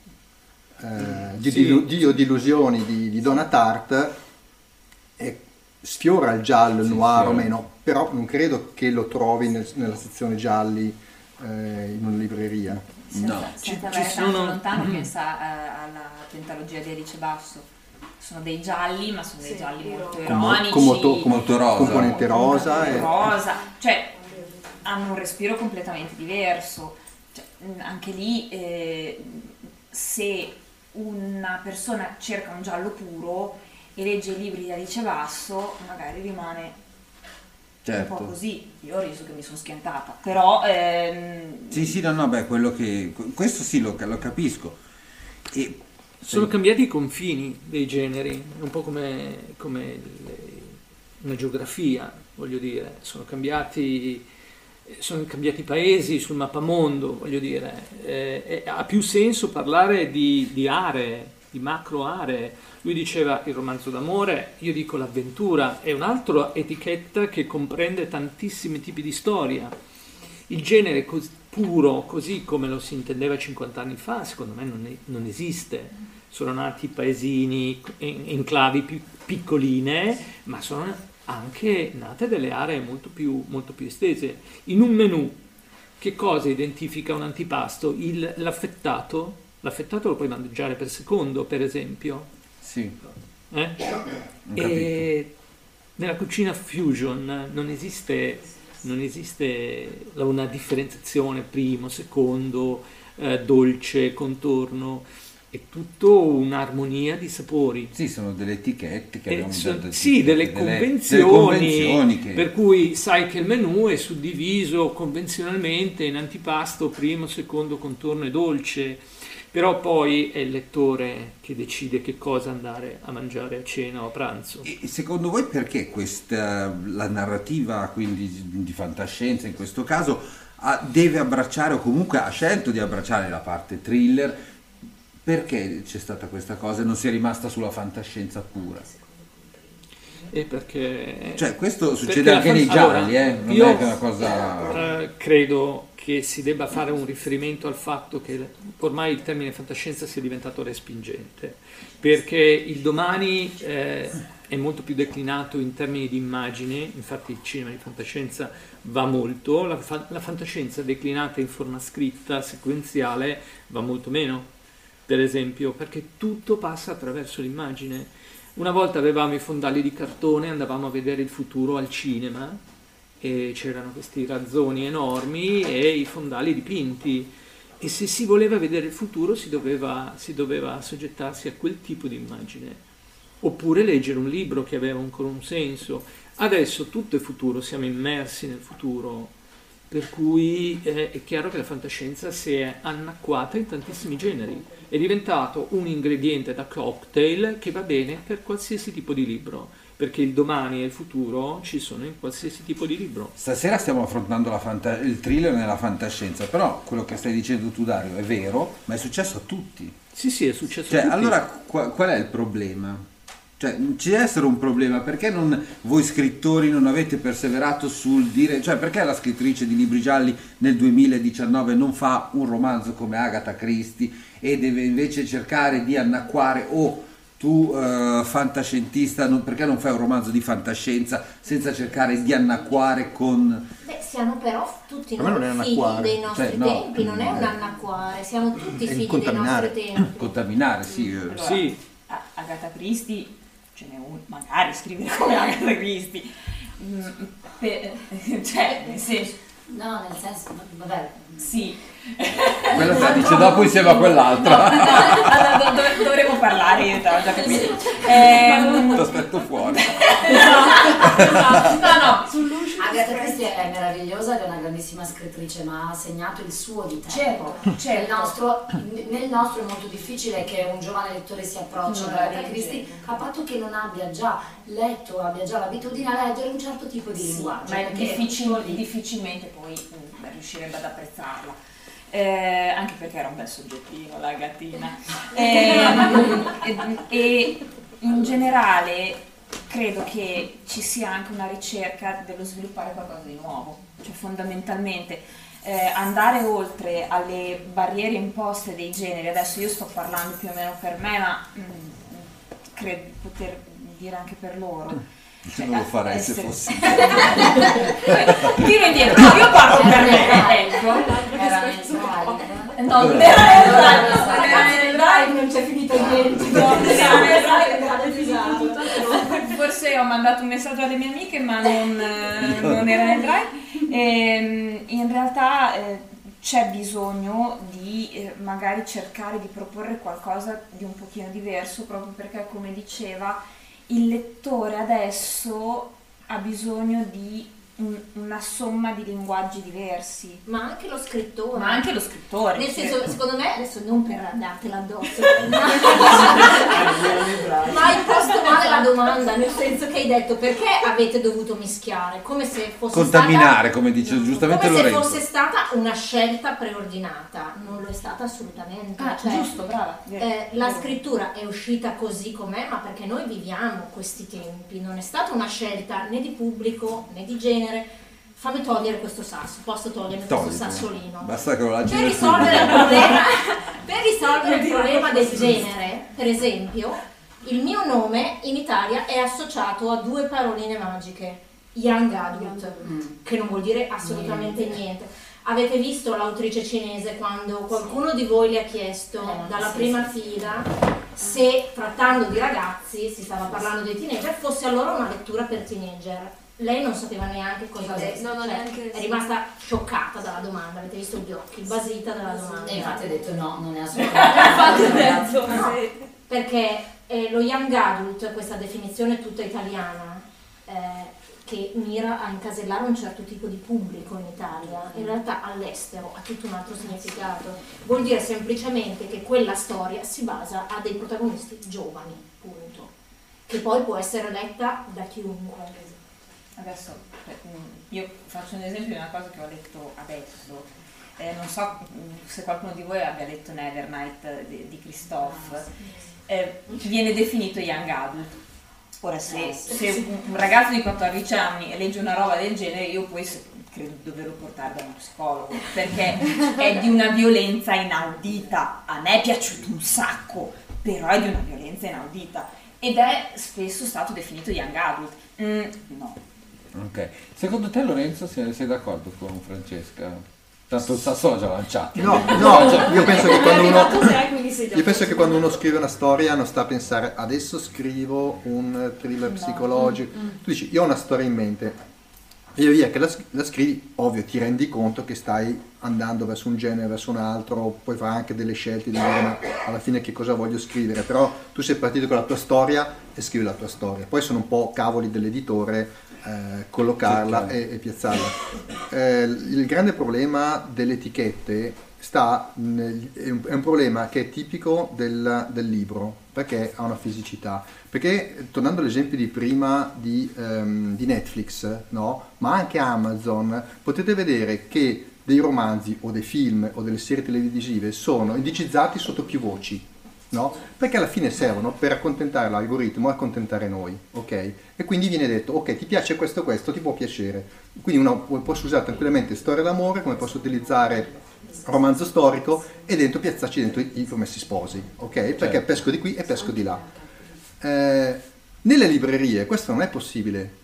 eh, di, Sì. di- di- di illusioni di, di Donna e sfiora il giallo, il Sì, noir o meno, però non credo che lo trovi nel- nella sezione gialli eh, in una libreria. Senza, Ci- ci sono- lontano, Mhm. pensa eh, alla pentalogia di Alice Basso. Sono dei gialli, ma sono dei gialli molto ironici. con molto- con molto rosa. componente rosa. e- rosa, cioè hanno un respiro completamente diverso. Cioè, anche lì, eh, se una persona cerca un giallo puro e legge i libri di Alice Basso, magari rimane un po' Certo. così. Io ho riso che mi sono schiantata, però ehm, Sì, sì, no, no, beh, quello che... Questo sì, lo, lo capisco. E Sono cambiati i confini dei generi, un po' come, come le- una geografia, voglio dire, sono cambiati, sono cambiati i paesi sul mappamondo, voglio dire, Eh, ha più senso parlare di, di aree, di macro aree. Lui diceva il romanzo d'amore, io dico l'avventura, è un'altra etichetta che comprende tantissimi tipi di storia. Il genere cos- puro, così come lo si intendeva 50 anni fa, secondo me non, è- non esiste. Sono nati paesini, en- enclavi più piccoline, ma sono anche nate delle aree molto più, molto più estese. In un menù, che cosa identifica un antipasto? Il- l'affettato? L'affettato lo puoi mangiare per secondo, per esempio. Sì. Eh? E nella cucina fusion non esiste, non esiste una differenziazione primo, secondo, eh, dolce, contorno, è tutto un'armonia di sapori. Sì, sono delle etichette che Eh, abbiamo so- detto, sì, delle delle convenzioni, convenzioni che- per cui sai che il menù è suddiviso convenzionalmente in antipasto, primo, secondo, contorno e dolce, però poi è il lettore che decide che cosa andare a mangiare a cena o a pranzo. E secondo voi perché questa, la narrativa quindi di fantascienza in questo caso deve abbracciare o comunque ha scelto di abbracciare la parte thriller? Perché c'è stata questa cosa e non si è rimasta sulla fantascienza pura? E perché... Cioè, questo perché succede la anche fan- nei gialli, allora, eh? Non io, è che è una cosa... eh, credo che si debba fare un riferimento al fatto che ormai il termine fantascienza sia diventato respingente, perché il domani eh, è molto più declinato in termini di immagine, infatti il cinema di fantascienza va molto, la, fa- la fantascienza declinata in forma scritta, sequenziale, va molto meno, per esempio, perché tutto passa attraverso l'immagine. Una volta avevamo i fondali di cartone, andavamo a vedere il futuro al cinema e c'erano questi razzoni enormi e i fondali dipinti. E se si voleva vedere il futuro si doveva, si doveva soggettarsi a quel tipo di immagine. Oppure leggere un libro che aveva ancora un senso. Adesso tutto è futuro, siamo immersi nel futuro, per cui eh, è chiaro che la fantascienza si è annacquata in tantissimi generi, è diventato un ingrediente da cocktail che va bene per qualsiasi tipo di libro, perché il domani e il futuro ci sono in qualsiasi tipo di libro. Stasera stiamo affrontando fanta- il thriller nella fantascienza, però quello che stai dicendo tu Dario è vero, ma è successo a tutti. Sì, sì, è successo Cioè, a tutti. allora qua- qual è il problema? Cioè, ci deve essere un problema, perché non, voi scrittori non avete perseverato sul dire, cioè perché la scrittrice di libri gialli nel 2019 non fa un romanzo come Agatha Christie e deve invece cercare di annacquare o tu eh, fantascientista, non- perché non fai un romanzo di fantascienza senza cercare di annacquare con... Beh, siamo però tutti noi figli dei nostri Cioè, no, tempi, non è mm, un annacquare, siamo tutti figli dei nostri tempi. Contaminare, sì. eh. Allora, a- Agatha Christie ce n'è un, magari scrivere come Agatha Christie. Mm, per- cioè, nel senso. No, nel senso, vabbè. Sì. Quella la dice dopo insieme a quell'altra. Allora, do- dov- dovremmo parlare, io te l'ho già capito. Ehm, Ti aspetto fuori. Esatto, esatto. No, no, Agatha Christie è meravigliosa ed è una grandissima scrittrice ma ha segnato il suo di tempo. Certo, certo. Nel, nostro, nel nostro è molto difficile che un giovane lettore si approcci a Agatha. Christie a patto che non abbia già letto, abbia già l'abitudine a leggere un certo tipo di Sì, linguaggio. ma difficil- difficilmente poi mm, riuscirebbe ad apprezzarla. Eh, anche perché era un bel soggettino la gattina. Ehm, e, e in generale credo che ci sia anche una ricerca dello sviluppare qualcosa di nuovo, cioè fondamentalmente eh, andare oltre alle barriere imposte dei generi, adesso io sto parlando più o meno per me, ma mm, credo di poter dire anche per loro. Cioè, non lo farei se essere- fossi Tiro indietro, no, io parlo per me, ecco. Era nel drive. No, non era nel drive, non c'è finito niente. No, era nel drive. Forse ho mandato un messaggio alle mie amiche, ma non, eh, non era nel drive. Ehm, in realtà eh, c'è bisogno di eh, magari cercare di proporre qualcosa di un pochino diverso, proprio perché, come diceva, il lettore adesso ha bisogno di un- una somma di linguaggi diversi. Ma anche lo scrittore. Ma anche lo scrittore. Nel sì. senso, secondo me, adesso non per dartela addosso, ma hai posto male la domanda, nel senso che hai detto perché avete dovuto mischiare, come se fosse contaminare, stata, come dice giustamente come se Lorenzo. fosse stata una scelta preordinata, non lo è stata assolutamente. Ah, Cioè, giusto, brava. eh, la scrittura è uscita così com'è, ma perché noi viviamo questi tempi, non è stata una scelta né di pubblico né di genere. Fammi togliere questo sasso, posso togliermi questo sassolino? Basta che lo lanci Per risolvere il problema, per risolvere il problema del genere, per esempio, il mio nome in Italia è associato a due paroline magiche, young adult, che non vuol dire assolutamente niente. Avete visto l'autrice cinese quando qualcuno di voi le ha chiesto dalla sì, prima sì. fila se trattando di ragazzi, si stava parlando dei teenager, fosse allora una lettura per teenager. Lei non sapeva neanche cosa Eh, avesse, no, no, cioè, neanche- è rimasta scioccata dalla domanda, avete visto gli occhi, basita dalla domanda. E infatti ha detto no, non è Infatti assolutamente ha detto no, perché eh, lo young adult, questa definizione tutta italiana, eh, che mira a incasellare un certo tipo di pubblico in Italia, in realtà all'estero ha tutto un altro significato. Vuol dire semplicemente che quella storia si basa a dei protagonisti giovani, punto. Che poi può essere letta da chiunque. Adesso mm, io faccio un esempio di una cosa che ho letto adesso. Eh, non so mm, se qualcuno di voi abbia letto Nevernight di, di Christophe. Eh, viene definito young adult. Ora, se, se un ragazzo di 14 anni legge una roba del genere, io poi credo di doverlo portare da uno psicologo perché è di una violenza inaudita. A me è piaciuto un sacco, però è di una violenza inaudita ed è spesso stato definito young adult. Mm, no, Ok. Secondo te Lorenzo sei, sei d'accordo con Francesca? Tanto il sasso l'ha già lanciato. No, no, io penso che quando uno, io penso che quando uno scrive una storia non sta a pensare adesso scrivo un thriller psicologico. Tu dici io ho una storia in mente. E via via che la, la scrivi, ovvio, ti rendi conto che stai andando verso un genere, verso un altro, puoi fare anche delle scelte di dire ma alla fine che cosa voglio scrivere, però tu sei partito con la tua storia e scrivi la tua storia. Poi sono un po' cavoli dell'editore eh, collocarla e, e piazzarla. Eh, il grande problema delle etichette sta nel- è, un, è un problema che è tipico del, del libro perché ha una fisicità. Perché tornando all'esempio di prima di, ehm, di Netflix, no? ma anche Amazon, potete vedere che dei romanzi o dei film o delle serie televisive sono indicizzati sotto più voci. No? Perché alla fine servono per accontentare l'algoritmo e accontentare noi, ok? E quindi viene detto, ok, ti piace questo, questo, ti può piacere. Quindi uno posso usare tranquillamente storia d'amore, come posso utilizzare romanzo storico e dentro piazzarci dentro i, i promessi sposi, ok? Perché Certo. pesco di qui e pesco di là. Eh, nelle librerie questo non è possibile.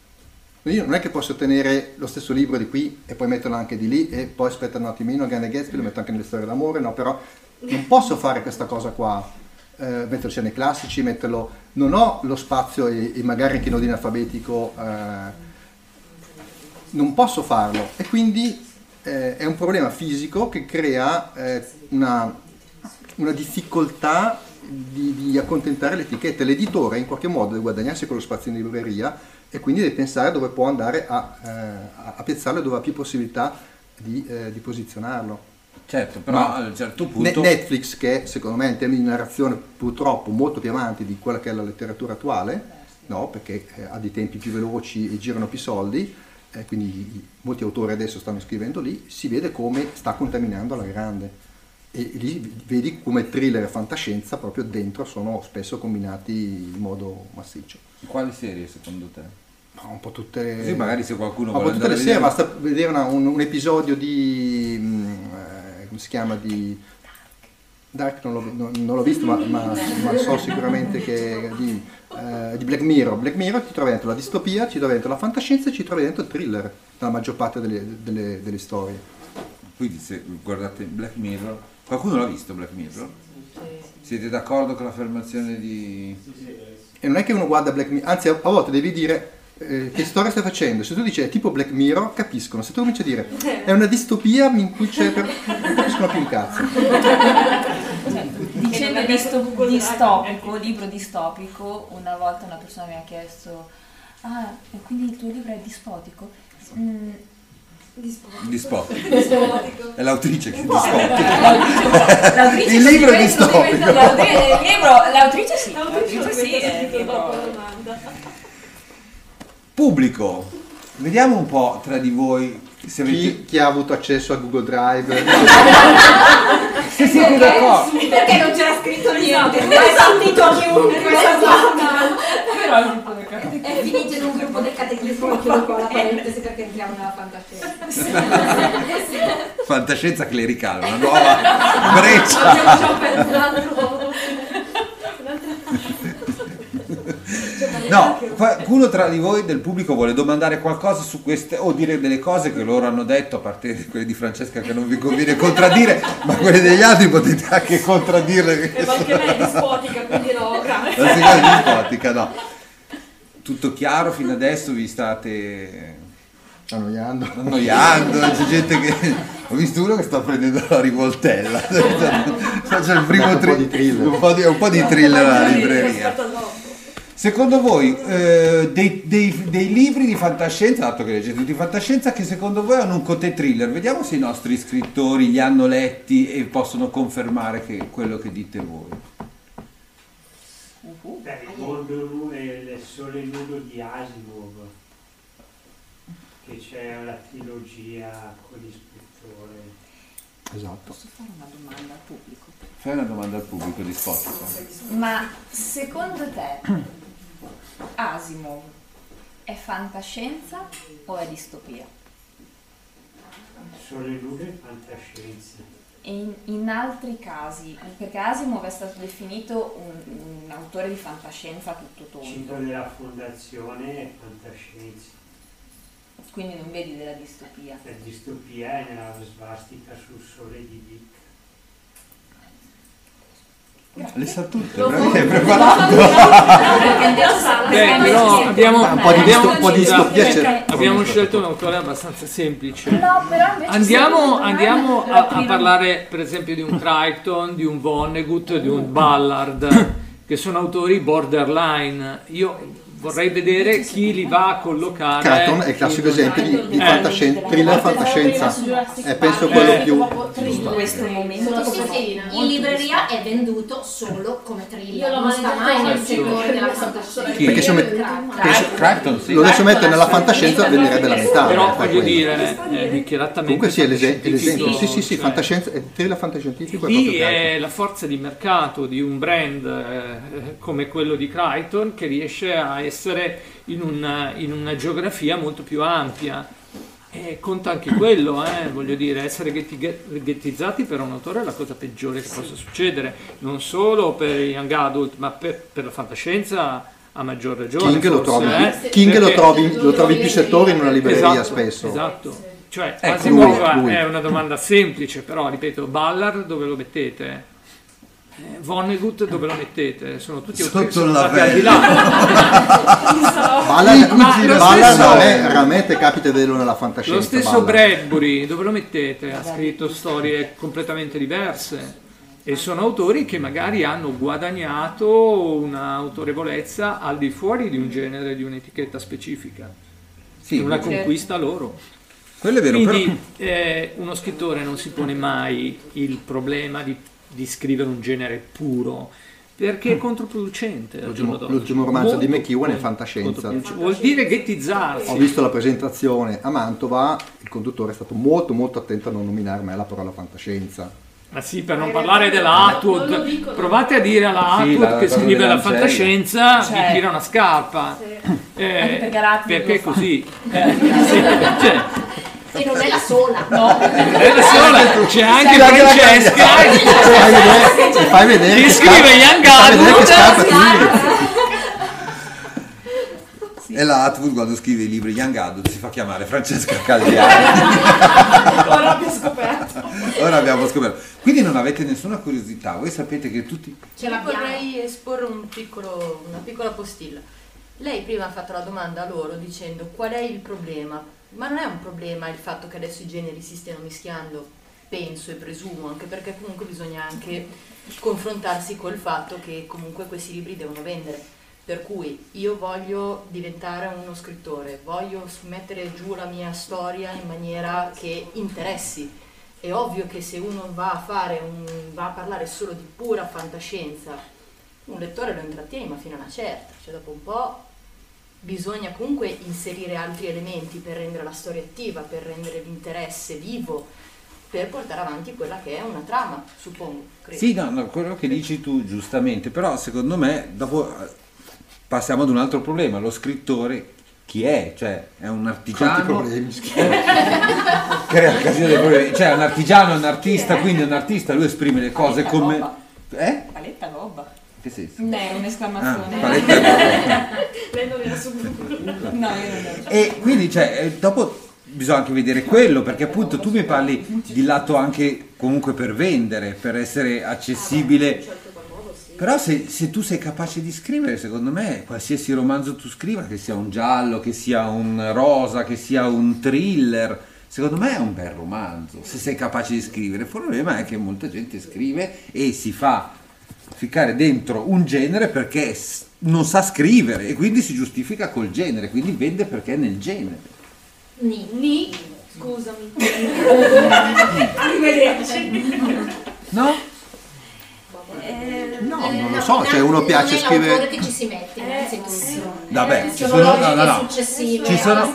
Io non è che posso tenere lo stesso libro di qui e poi metterlo anche di lì e poi aspetta un attimino, Grande Gatsby lo metto anche nelle storie d'amore, no, però non posso fare questa cosa qua, eh, metterlo sia nei classici, metterlo... Non ho lo spazio e, e magari anche in ordine alfabetico, eh, non posso farlo e quindi eh, è un problema fisico che crea eh, una, una difficoltà di, di accontentare l'etichetta. L'editore in qualche modo deve guadagnarsi quello spazio in libreria e quindi deve pensare dove può andare a, eh, a- a piazzarlo e dove ha più possibilità di, eh, di posizionarlo. Certo, però Ma a un certo punto... Netflix, che secondo me in termini di narrazione purtroppo molto più avanti di quella che è la letteratura attuale, no, perché eh, ha dei tempi più veloci e girano più soldi, eh, quindi molti autori adesso stanno scrivendo lì, si vede come sta contaminando alla grande. E lì vedi come thriller e fantascienza proprio dentro sono spesso combinati in modo massiccio. Quali serie secondo te? Un po' tutte... Così magari se qualcuno Ma vuole un po' tutte le sere, basta vedere una- un, un episodio di... mm, eh, come si chiama? Di... Dark non l'ho, non- non l'ho visto, ma, ma- ma so sicuramente che di, eh, di Black Mirror. Black Mirror ci trovi dentro la distopia, ci trovi dentro la fantascienza e ci trovi dentro il thriller, nella maggior parte delle, delle- delle storie. Quindi se guardate Black Mirror, qualcuno l'ha visto Black Mirror? Siete d'accordo con l'affermazione di... E non è che uno guarda Black Mirror, anzi a volte devi dire eh, che storia stai facendo. Se tu dici è tipo Black Mirror, capiscono. Se tu cominci a dire è una distopia in cui c'è... Per... non capiscono più un cazzo. Dicendo disto- distopico, libro distopico, una volta una persona mi ha chiesto, ah, e quindi il tuo libro è dispotico? Mm, Dispotico. Dispotico. È l'autrice che è L'autrice- l'autrice Il sì, libro è distopico. diventa- l'autri- il libro- L'autrice sì, l'autrice sì, è il libro. Pubblico, vediamo un po' tra di voi se avete... Chi, chi ha avuto accesso a Google Drive? Se siete d'accordo. Perché non c'era scritto niente, Esatto. non hai sentito a chiunque Però il gruppo del catechismo. È finito in un gruppo del catechismo, chiudo qua la parentesi perché entriamo nella fantascienza. Fantascienza clericale, una nuova breccia. Abbiamo già pensato. No, qualcuno tra di voi del pubblico vuole domandare qualcosa su queste o dire delle cose che loro hanno detto, a parte quelle di Francesca che non vi conviene contraddire, ma quelle degli altri potete anche contraddirle. E ma anche lei è dispotica, quindi no, grazie. La seconda dispotica, no. Tutto chiaro fino adesso vi state annoiando. Annoiando, c'è gente che. Ho visto uno che sta prendendo la rivoltella. Faccio il primo Un po' tri- di thriller. Un po' di, un po' di thriller alla libreria. Secondo voi eh, dei, dei- dei libri di fantascienza, dato che leggete tutti fantascienza, che secondo voi hanno un cote thriller? Vediamo se i nostri scrittori li hanno letti e possono confermare che quello che dite voi. Beh, e il sole nudo di Asimov, che c'è la trilogia con l'ispettore. Esatto. Posso fare una domanda al pubblico? Fai una domanda al pubblico di Spotify. Ma secondo te Asimov è fantascienza o è distopia? Sole nudo e fantascienza. E in, in altri casi, perché Asimov è stato definito un, un autore di fantascienza a tutto Cito tondo, della fondazione è fantascienza. quindi non vedi della distopia. La distopia è nella svastica sul sole di Dick. Le sa tutte, Lo veramente preparato. Beh, però abbiamo, un po' di abbiamo- un po' di c'è. abbiamo scelto un autore abbastanza semplice. No, però invece Andiamo, andiamo a, a parlare per esempio di un Crichton, di un Vonnegut, di un Ballard, che sono autori borderline. Io vorrei vedere chi li va a collocare. Crichton è il classico esempio di, di Eh. fantascienza, thriller fantascienza. È penso quello più... in questo momento Sì, sì, in libreria è venduto solo come thriller, non sta mai nel settore della fantascienza. Perché se met- Crichton, sì. lo adesso mettere nella fantascienza venderebbe la metà. Però per voglio quello. dire, eh, dichiaratamente Comunque sì, è l'ese- è l'esempio. fantascientifico, Sì, sì, sì, cioè, fantascienza, è thriller fantascientifico è Lì è la forza di mercato di un brand eh, come quello di Crichton che riesce a essere in una, in una geografia molto più ampia. E conta anche quello, eh, voglio dire, essere ghetti- ghettizzati per un autore è la cosa peggiore che possa succedere, non solo per i young adult, ma per, per la fantascienza a maggior ragione. King, lo forse, trovi, eh, King lo, trovi, lo trovi in più settori in una libreria Esatto, spesso. Esatto. Cioè, Asimov lui, lui. è una domanda semplice, però ripeto, Ballard dove lo mettete? Eh, Vonnegut dove lo mettete? Sono tutti autori Sotto sono la stati al di là. Raramente capita di vederlo nella fantascienza. Lo stesso Ballard. Bradbury, dove lo mettete? Ha scritto storie completamente diverse e sono autori che magari hanno guadagnato un'autorevolezza al di fuori di un genere, di un'etichetta specifica. Sì, È una conquista loro. Quello è vero, Quindi eh, uno scrittore non si pone mai il problema di, di scrivere un genere puro perché è controproducente. al L'ultimo, l'ultimo romanzo di Molto McEwan è fantascienza. Vuol dire ghettizzarsi. Ho visto la presentazione a Mantova, il conduttore è stato molto molto attento a non nominare mai la parola fantascienza. Ma sì, per non parlare della Atwood, provate a dire alla Sì, Atwood la- che scrive la fantascienza, Cioè. mi tira una scarpa. Eh, Anche perché perché così? Eh, sì, cioè, E non è la sola. No. è la sola, c'è anche anche la Francesca Fai vedere, fai vedere che che scrive Young Adult. E la Atwood quando scrive i libri Young Adult si fa chiamare Francesca Cagliari. Ora abbiamo scoperto. Ora abbiamo scoperto. Quindi non avete nessuna curiosità, voi sapete che tutti... Ce l'abbiamo. vorrei esporre un piccolo- una piccola postilla. Lei prima ha fatto la domanda a loro dicendo qual è il problema, ma non è un problema il fatto che adesso i generi si stiano mischiando, penso e presumo, anche perché comunque bisogna anche confrontarsi col fatto che comunque questi libri devono vendere. Per cui io voglio diventare uno scrittore, voglio mettere giù la mia storia in maniera che interessi. È ovvio che se uno va a fare un, va a parlare solo di pura fantascienza, un lettore lo intrattieni ma fino a una certa, cioè dopo un po' bisogna comunque inserire altri elementi per rendere la storia attiva, per rendere l'interesse vivo, per portare avanti quella che è una trama, suppongo. Credo. Sì, no, no, quello che dici tu giustamente, però secondo me dopo eh, passiamo ad un altro problema, lo scrittore chi è? Cioè è un artigiano, problemi. crea casino dei problemi, cioè è un artigiano, è un artista, quindi è un artista, lui esprime le cose Paletta come... gobba. Eh? Paletta gobba. Che senso? Era un'esclamazione. Ah. Lei non era su Google. No, io non ero. E quindi cioè, eh, dopo bisogna anche vedere quello, perché appunto tu mi parli di lato anche comunque per vendere, per essere accessibile. Però se, se tu sei capace di scrivere, secondo me, qualsiasi romanzo tu scriva, che sia un giallo, che sia un rosa, che sia un thriller, secondo me è un bel romanzo, se sei capace di scrivere. Il problema è che molta gente scrive e si fa ficcare dentro un genere perché non sa scrivere e quindi si giustifica col genere, quindi vende perché è nel genere. Ni. Ni, scusami. Arrivederci. No? No, non lo so, cioè uno piace non è l'autore scrivere... che ci si mette, innanzitutto. Vabbè, ci Sono no, no, Ci sono-.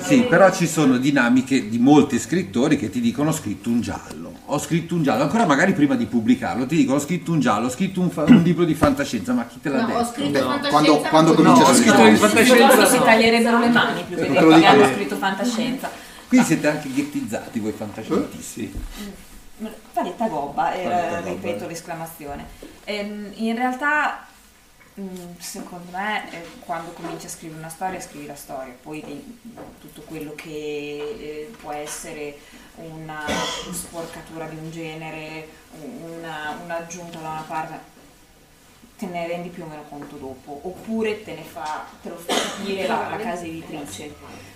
Sì, però ci sono dinamiche di molti scrittori che ti dicono ho scritto un giallo, ho scritto un giallo, ancora magari prima di pubblicarlo ti dicono ho scritto un giallo, ho scritto un, fa- un libro di fantascienza, ma chi te l'ha No, ho detto? scritto No, fantascienza. quando- quando comincia No, a scrivere. di fantascienza. Si taglierebbero le mani più che hanno scritto fantascienza. Quindi siete anche ghettizzati voi fantascientisti. Paletta gobba, era, gobba, ripeto eh. l'esclamazione. Ehm, in realtà, mh, secondo me, eh, quando cominci a scrivere una storia, scrivi la storia, poi tutto quello che eh, può essere una sporcatura di un genere, una- un'aggiunta da una parte, te ne rendi più o meno conto dopo, oppure te, ne fa, te lo fa capire la, la casa editrice.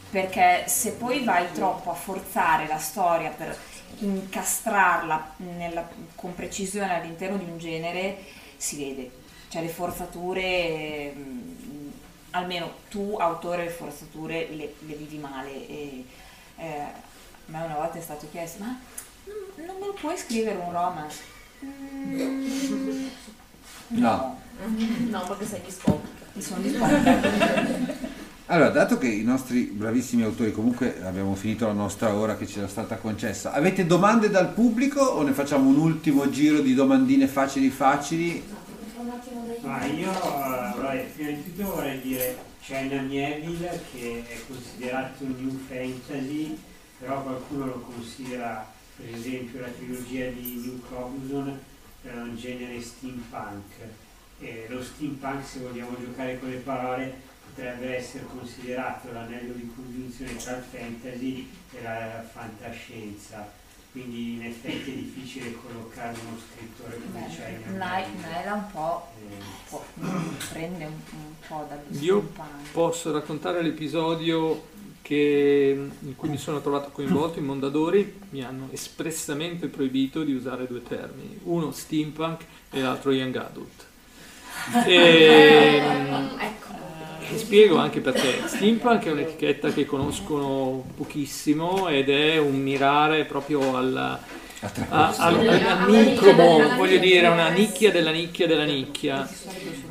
Perché se poi vai troppo a forzare la storia per incastrarla nella- con precisione all'interno di un genere, si vede. Cioè le forzature, mh, almeno tu, autore, le forzature le, le vivi male. E, eh, a me una volta è stato chiesto, ma non, non me lo puoi scrivere un romance? Mm, No. No, perché sei discopica. Sono disposta. Allora, dato che i nostri bravissimi autori, comunque abbiamo finito la nostra ora che ci era stata concessa, avete domande dal pubblico o ne facciamo un ultimo giro di domandine facili facili? Ma io, eh, vabbè, prima di tutto vorrei dire China Neville che è considerato un new fantasy, però qualcuno lo considera, per esempio, la trilogia di New Robinson è un genere steampunk. E lo steampunk, se vogliamo giocare con le parole, potrebbe essere considerato l'anello di congiunzione tra il fantasy e la fantascienza. Quindi in effetti è difficile collocare uno scrittore come China Neville. Naila un po', Eh, un po' prende un, un po' dallo Io posso raccontare l'episodio che- in cui mi sono trovato coinvolto in Mondadori, mi hanno espressamente proibito di usare due termini, uno steampunk e l'altro young adult. E, Ecco. E spiego anche perché. Steampunk è un'etichetta che conoscono pochissimo ed è un mirare proprio al, a- al, al micromondo, voglio dire, una nicchia della nicchia della nicchia.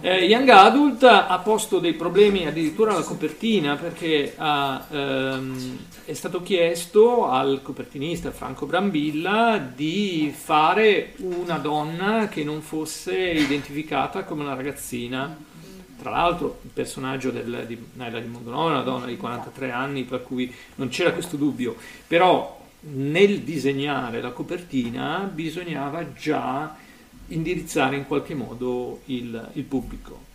Eh, Young Adult ha posto dei problemi addirittura alla copertina perché ha, ehm, è stato chiesto al copertinista Franco Brambilla di fare una donna che non fosse identificata come una ragazzina. Tra l'altro il personaggio del, di Naila di Mondonova è una donna di 43 anni per cui non c'era questo dubbio, però nel disegnare la copertina bisognava già indirizzare in qualche modo il, il pubblico.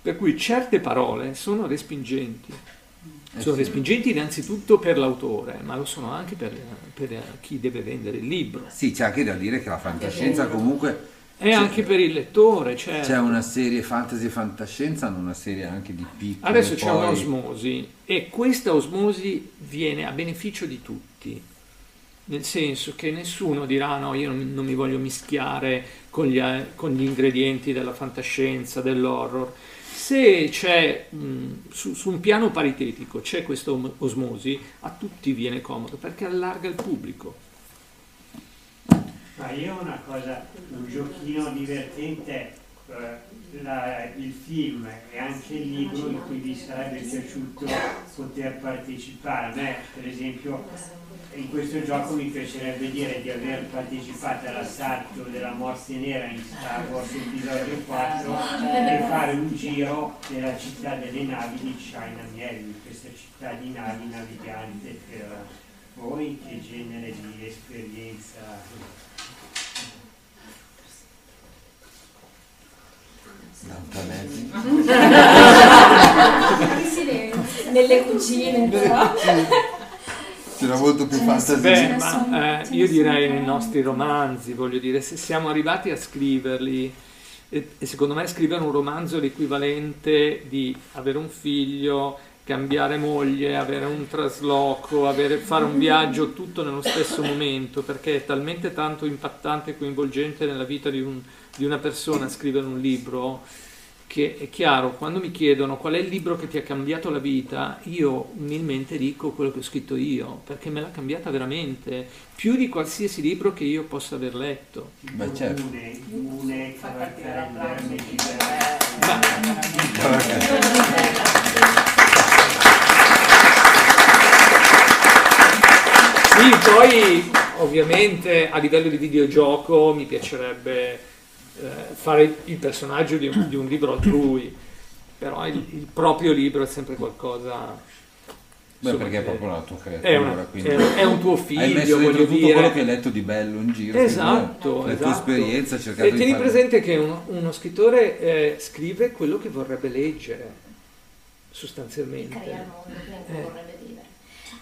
Per cui certe parole sono respingenti. Sono sì. respingenti innanzitutto per l'autore, ma lo sono anche per, per chi deve vendere il libro. Sì, c'è anche da dire che la fantascienza comunque... E c'è- anche per il lettore, certo. C'è una serie fantasy e fantascienza, hanno una serie anche di piccole Adesso c'è poi- un'osmosi e questa osmosi viene a beneficio di tutti, nel senso che nessuno dirà no, io non, mi voglio mischiare con gli, eh, con gli ingredienti della fantascienza, dell'horror. Se c'è mh, su, su un piano paritetico c'è questa osmosi, a tutti viene comodo perché allarga il pubblico. Ma io una cosa, un giochino divertente, eh, la- il film e anche il libro in cui vi sarebbe piaciuto poter partecipare. A me, per esempio, in questo gioco mi piacerebbe dire di aver partecipato all'assalto della morte nera in Star Wars episodio 4 e fare un giro nella città delle navi di China Miel, questa città di navi navigante per voi che genere di esperienza Silenzio. Nelle cucine, però. C'era molto più fantasia. Beh, ma eh, io direi nei nostri romanzi, voglio dire, se siamo arrivati a scriverli, e, e secondo me scrivere un romanzo è l'equivalente di avere un figlio, cambiare moglie, avere un trasloco, avere- fare un viaggio tutto nello stesso momento, perché è talmente tanto impattante e coinvolgente nella vita di, un- di una persona scrivere un libro che è chiaro, quando mi chiedono qual è il libro che ti ha cambiato la vita, io umilmente dico quello che ho scritto io, perché me l'ha cambiata veramente, più di qualsiasi libro che io possa aver letto. Beh, certo. Une, une Sì, poi ovviamente a livello di videogioco mi piacerebbe eh, fare il personaggio di un, di un libro altrui, però il, il proprio libro è sempre qualcosa... Beh, perché è proprio la tua creatura. È, una- quindi è- è un tuo Hai figlio, messo dentro voglio tutto dire. quello che hai letto di bello in giro. Esatto, La tua esatto. esperienza, hai cercato E di tieni fare... presente che uno, uno scrittore eh, scrive quello che vorrebbe leggere, sostanzialmente. Crea il mondo che Eh. vorrebbe vivere.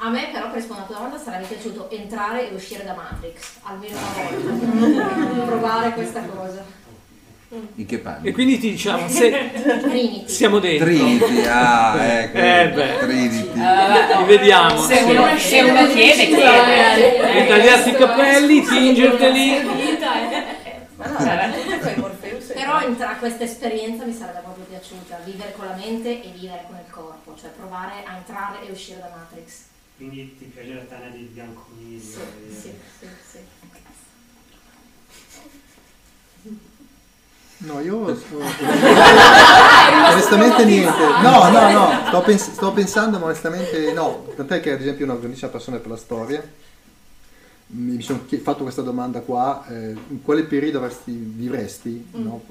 A me però per rispondere alla tua domanda sarebbe piaciuto entrare e uscire da Matrix, almeno una volta. Provare questa cosa. In che panni? E quindi ti diciamo, se Trinity. siamo dentro. Trinity, ah, ecco. Eh beh. Trinity. Li vediamo. Se uno, se uno chiede, chiede. E tagliarti i capelli, tingerteli. Però entra- questa esperienza mi sarebbe proprio piaciuta, vivere con la mente e vivere con il corpo, cioè provare a entrare e uscire da Matrix. Quindi ti piace la tana del bianconiglio? Sì, sì, sì, sì. No, io sto... onestamente niente. No, no, no, sto, pens- sto pensando, ma onestamente no. Tant'è che ad esempio una grandissima passione per la storia. Mi sono fatto questa domanda qua, eh, in quale periodo avresti, vivresti? No?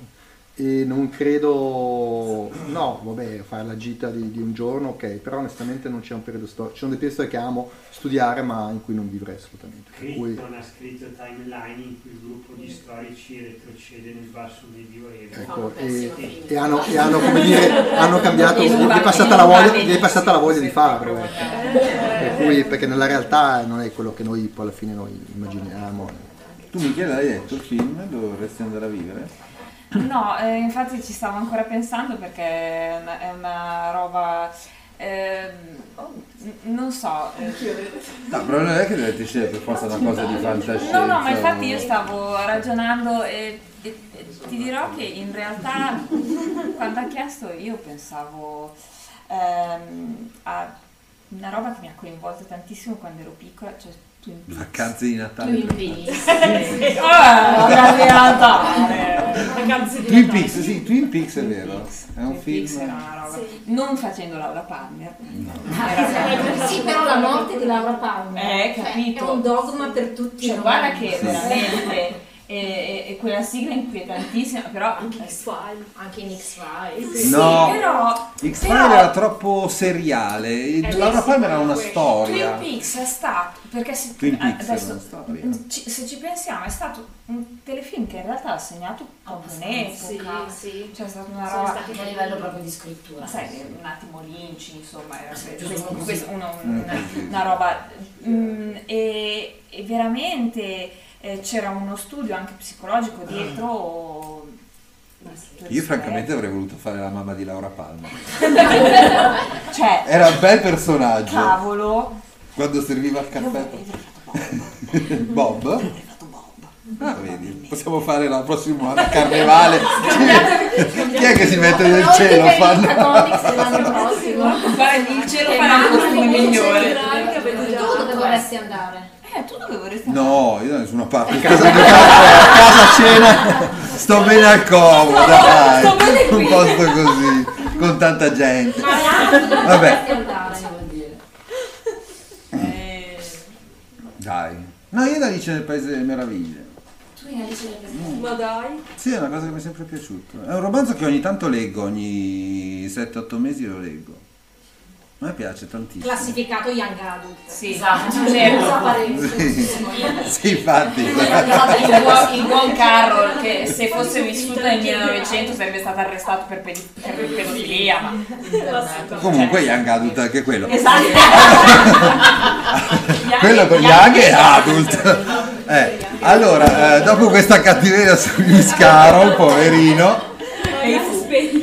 E non credo, no, vabbè, fare la gita di, di un giorno, ok, però onestamente non c'è un periodo storico. Ci sono dei periodi che amo studiare, ma in cui non vivrei assolutamente. Per cui... Ha scritto timeline in cui il gruppo di storici retrocede nel basso medioevo. Ecco, e, e hanno, e hanno, come dire, hanno cambiato, gli è passata la voglia, gli è passata la voglia di farlo. ecco. Per cui, perché nella realtà non è quello che noi poi alla fine noi immaginiamo. Tu Michele hai detto il film, dove vorresti andare a vivere? No, eh, infatti ci stavo ancora pensando perché è una, è una roba... n- non so. eh, No, però non è che dovete scegliere per forza una cosa di fantascienza. No, no, ma infatti io stavo ragionando e, e- e ti dirò che in realtà quando ha chiesto io pensavo ehm, a una roba che mi ha coinvolto tantissimo quando ero piccola, cioè. Vacanze di Natale. Twin Peaks. Ah, vacanze di Natale. Vacanze di Twin Natale. Peaks, sì, Twin Peaks è vero. È un Twin film. roba. Non facendo Laura Palmer. Sì, però la morte di Laura Palmer Eh, cioè, capito. è un dogma per tutti. Cioè, noi. guarda che veramente e, e- quella sigla inquietantissima, però anche X-Files, anche in X-Files. No, però- X-Files però- era troppo seriale. Laura Palmer era una storia. Twin Peaks è stato perché se, Twin Peaks adesso era una storia. ci- se ci pensiamo è stato un telefilm che in realtà ha segnato proprio un'epoca Sì, sì. cioè è stata una Sono roba stati anche a livello proprio di scrittura. Sai un attimo Lynch insomma era Giusto questo- questo- uno- Mm, una, sì. una roba mm, e, e veramente eh, c'era uno studio anche psicologico dietro Io francamente avrei voluto fare la mamma di Laura Palmer. cioè Era un bel personaggio. cavolo Quando serviva il caffè. Bob? Ah, vedi, possiamo fare la prossima anno carnevale. Chi è che si mette nel cielo? Fanno... l'anno prossimo. Guarda, il cielo farà un costume migliore dove vorresti andare? Eh dove vorresti No, io da nessuna parte. A casa, a casa cena. Sto bene al comodo, dai. sto bene qui. Un posto così, con tanta gente. Vabbè, dai. No, io da Alice nel Paese delle Meraviglie. Tu in Alice nel Paese Mm. Ma dai. Sì, è una cosa che mi è sempre piaciuto. È un romanzo che ogni tanto leggo, ogni 7-8 mesi lo leggo. A me piace tantissimo. Classificato Young Adult. Sì, esatto. certo. Usa parecchio. Sì, sì, infatti. il buon, il buon Carroll che se fosse vissuto nel 1900 sarebbe stato arrestato per, pedofilia ma Comunque Young Adult anche quello. esatto quello per Young e Adult. Eh, allora, eh, dopo questa cattiveria su Lewis Carroll, poverino,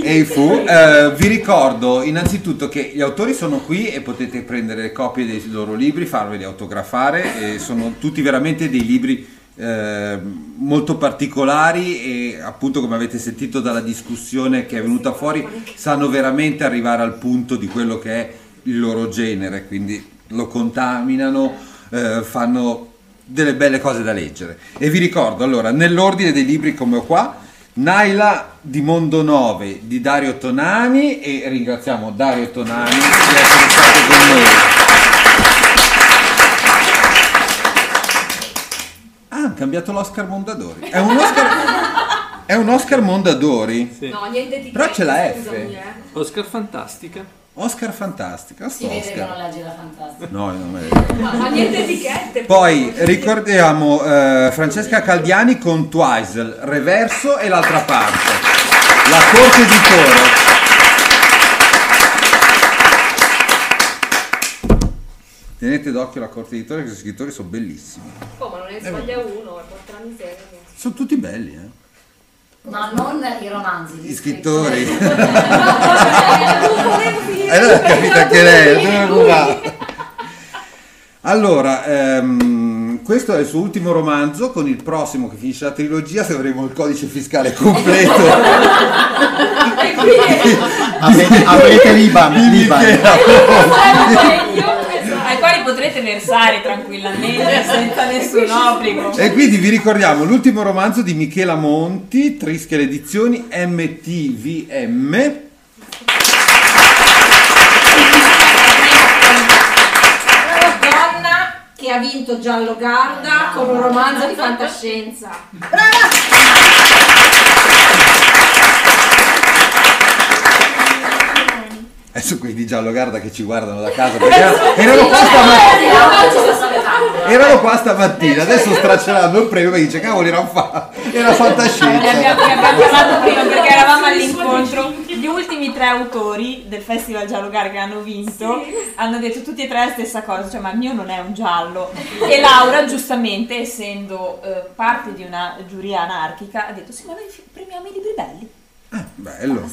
e i Fu, eh, vi ricordo innanzitutto che gli autori sono qui e potete prendere le copie dei loro libri, farveli autografare, sono tutti veramente dei libri eh, molto particolari e appunto come avete sentito dalla discussione che è venuta fuori sanno veramente arrivare al punto di quello che è il loro genere, quindi lo contaminano, eh, fanno delle belle cose da leggere. E vi ricordo allora, nell'ordine dei libri come ho qua, Naila di Mondo 9 di Dario Tonani e ringraziamo Dario Tonani di essere stato con noi. Ah, hanno cambiato l'Oscar Mondadori. È un Oscar, è un Oscar Mondadori? Sì. No, niente di Però c'è la F. scusami, eh. Oscar Fantastica. Oscar fantastica, Si vede che non legge la fantastica. No, io non me ne Ma, ma niente etichette. Poi ricordiamo eh, Francesca Caldiani con Twizel, reverso e l'altra parte. La corte di Toro. Tenete d'occhio la corte di Toro che questi scrittori sono bellissimi. Oh, ma non ne Eh, sbaglia uno, è porca miseria. Sono tutti belli, eh. Ma non i romanzi. Gli scrittori. Eh, E allora ha capito anche lei. Allora, ehm, questo è il suo ultimo romanzo, con il prossimo che finisce la trilogia, se avremo il codice fiscale completo. Avrete, avrete l'Iban. L'Iban. Potrete versare tranquillamente senza nessun obbligo E quindi vi ricordiamo l'ultimo romanzo di Michela Monti, Trischel Edizioni, MTVM. Donna che ha vinto Giallo Garda con un romanzo di fantascienza. Adesso quelli di Giallo Garda che ci guardano da casa, perché erano- erano qua stamattina. Erano qua stamattina, adesso stracceranno il premio e dice cavolo era, un fa- era ne fantascienza. abbiamo, ne abbiamo parlato prima perché eravamo all'incontro. gli ultimi tre autori del Festival Giallo Gar che hanno vinto hanno detto tutti e tre la stessa cosa cioè ma il mio non è un giallo. E Laura giustamente essendo eh, parte di una giuria anarchica ha detto sì ma noi premiamo i libri belli Bello.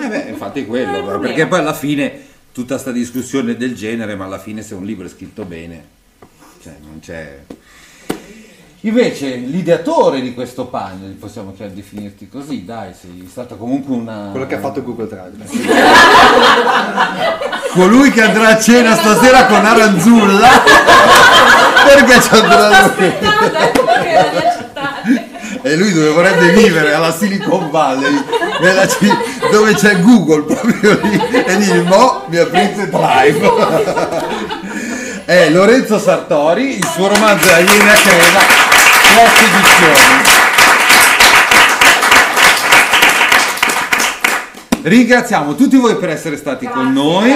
Eh beh, infatti quello, Non è perché poi alla fine tutta sta discussione del genere, ma alla fine se un libro è scritto bene, cioè non c'è... Invece l'ideatore di questo panel, possiamo chiam- definirti così, dai, sei stata comunque una... Quello che ha fatto Google Drive. Colui che andrà a cena stasera con Aranzulla. Perché ci andrà lui? E lui dove vorrebbe vivere, alla Silicon Valley, ci- dove c'è Google proprio lì, e dici, mo mi aprite Drive. È Lorenzo Sartori, il suo romanzo La Iena Crema, tre edizioni. Ringraziamo tutti voi per essere stati con noi.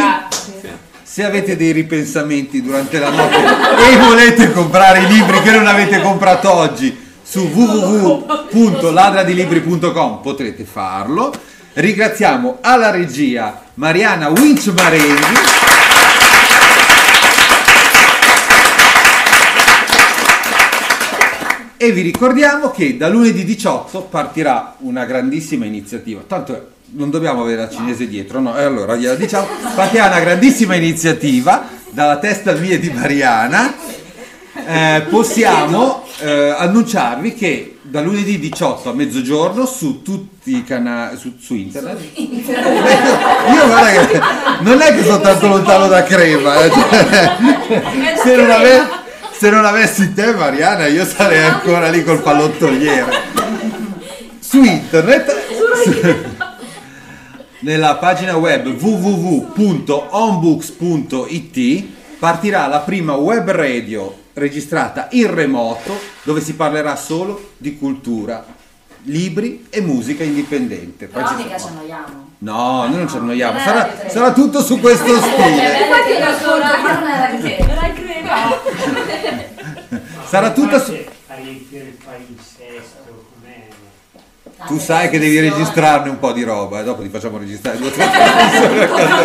Se avete dei ripensamenti durante la notte e volete comprare i libri che non avete comprato oggi su www.ladradilibri.com potrete farlo. Ringraziamo alla regia Mariana Winch Marenghi. E vi ricordiamo che da lunedì 18 partirà una grandissima iniziativa. Tanto non dobbiamo avere la cinese dietro, no? E allora gliela diciamo. Partirà una grandissima iniziativa dalla testa mia di Mariana. Eh, possiamo eh, annunciarvi che da lunedì 18 a mezzogiorno su tutti i canali su, su internet. Io guarda che non è che sono tanto lontano da Crema eh, cioè, se, non ave- se non avessi te Mariana io sarei ancora lì col pallottoliere. Su internet. Su- nella pagina web www.onbooks.it partirà la prima web radio registrata in remoto dove si parlerà solo di cultura, libri e musica indipendente. Però ci- mica ci annoiamo. No, noi non ci annoiamo, Non sarà, sarà tutto su questo stile. Infatti era solo, non era che Era crema. Sarà tutto su... Il? Tu sai che devi registrarne un po' di roba e dopo ti facciamo registrare due o tre trasmissioni a caso.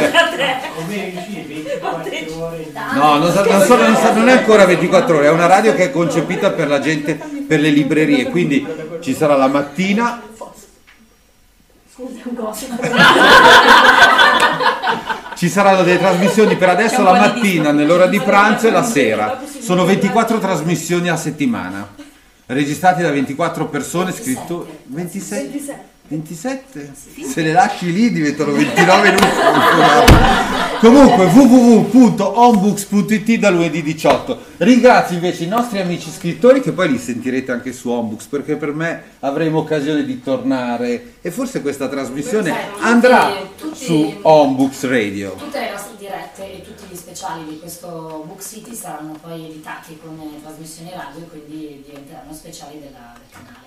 Come riuscire 24 ore di... No, non, sa- non sono- non sa- non è ancora 24 ore, è una radio che è concepita per la gente, per le librerie, quindi ci sarà la mattina, Scusa, un gossip. ci saranno delle trasmissioni per adesso la mattina, nell'ora di pranzo e la sera. Sono 24 trasmissioni a settimana, registrate da 24 persone, scritto 27. 27? Se le lasci lì diventano 29 in un Comunque www.onbooks.it da lunedì 18. Ringrazio invece i nostri amici scrittori che poi li sentirete anche su Onbooks perché per me avremo occasione di tornare e forse questa trasmissione tutti- andrà tutti- su Onbooks Radio. Tutte le nostre dirette e tutti gli speciali di questo Book City saranno poi editati come trasmissioni radio e quindi diventeranno speciali della- del canale.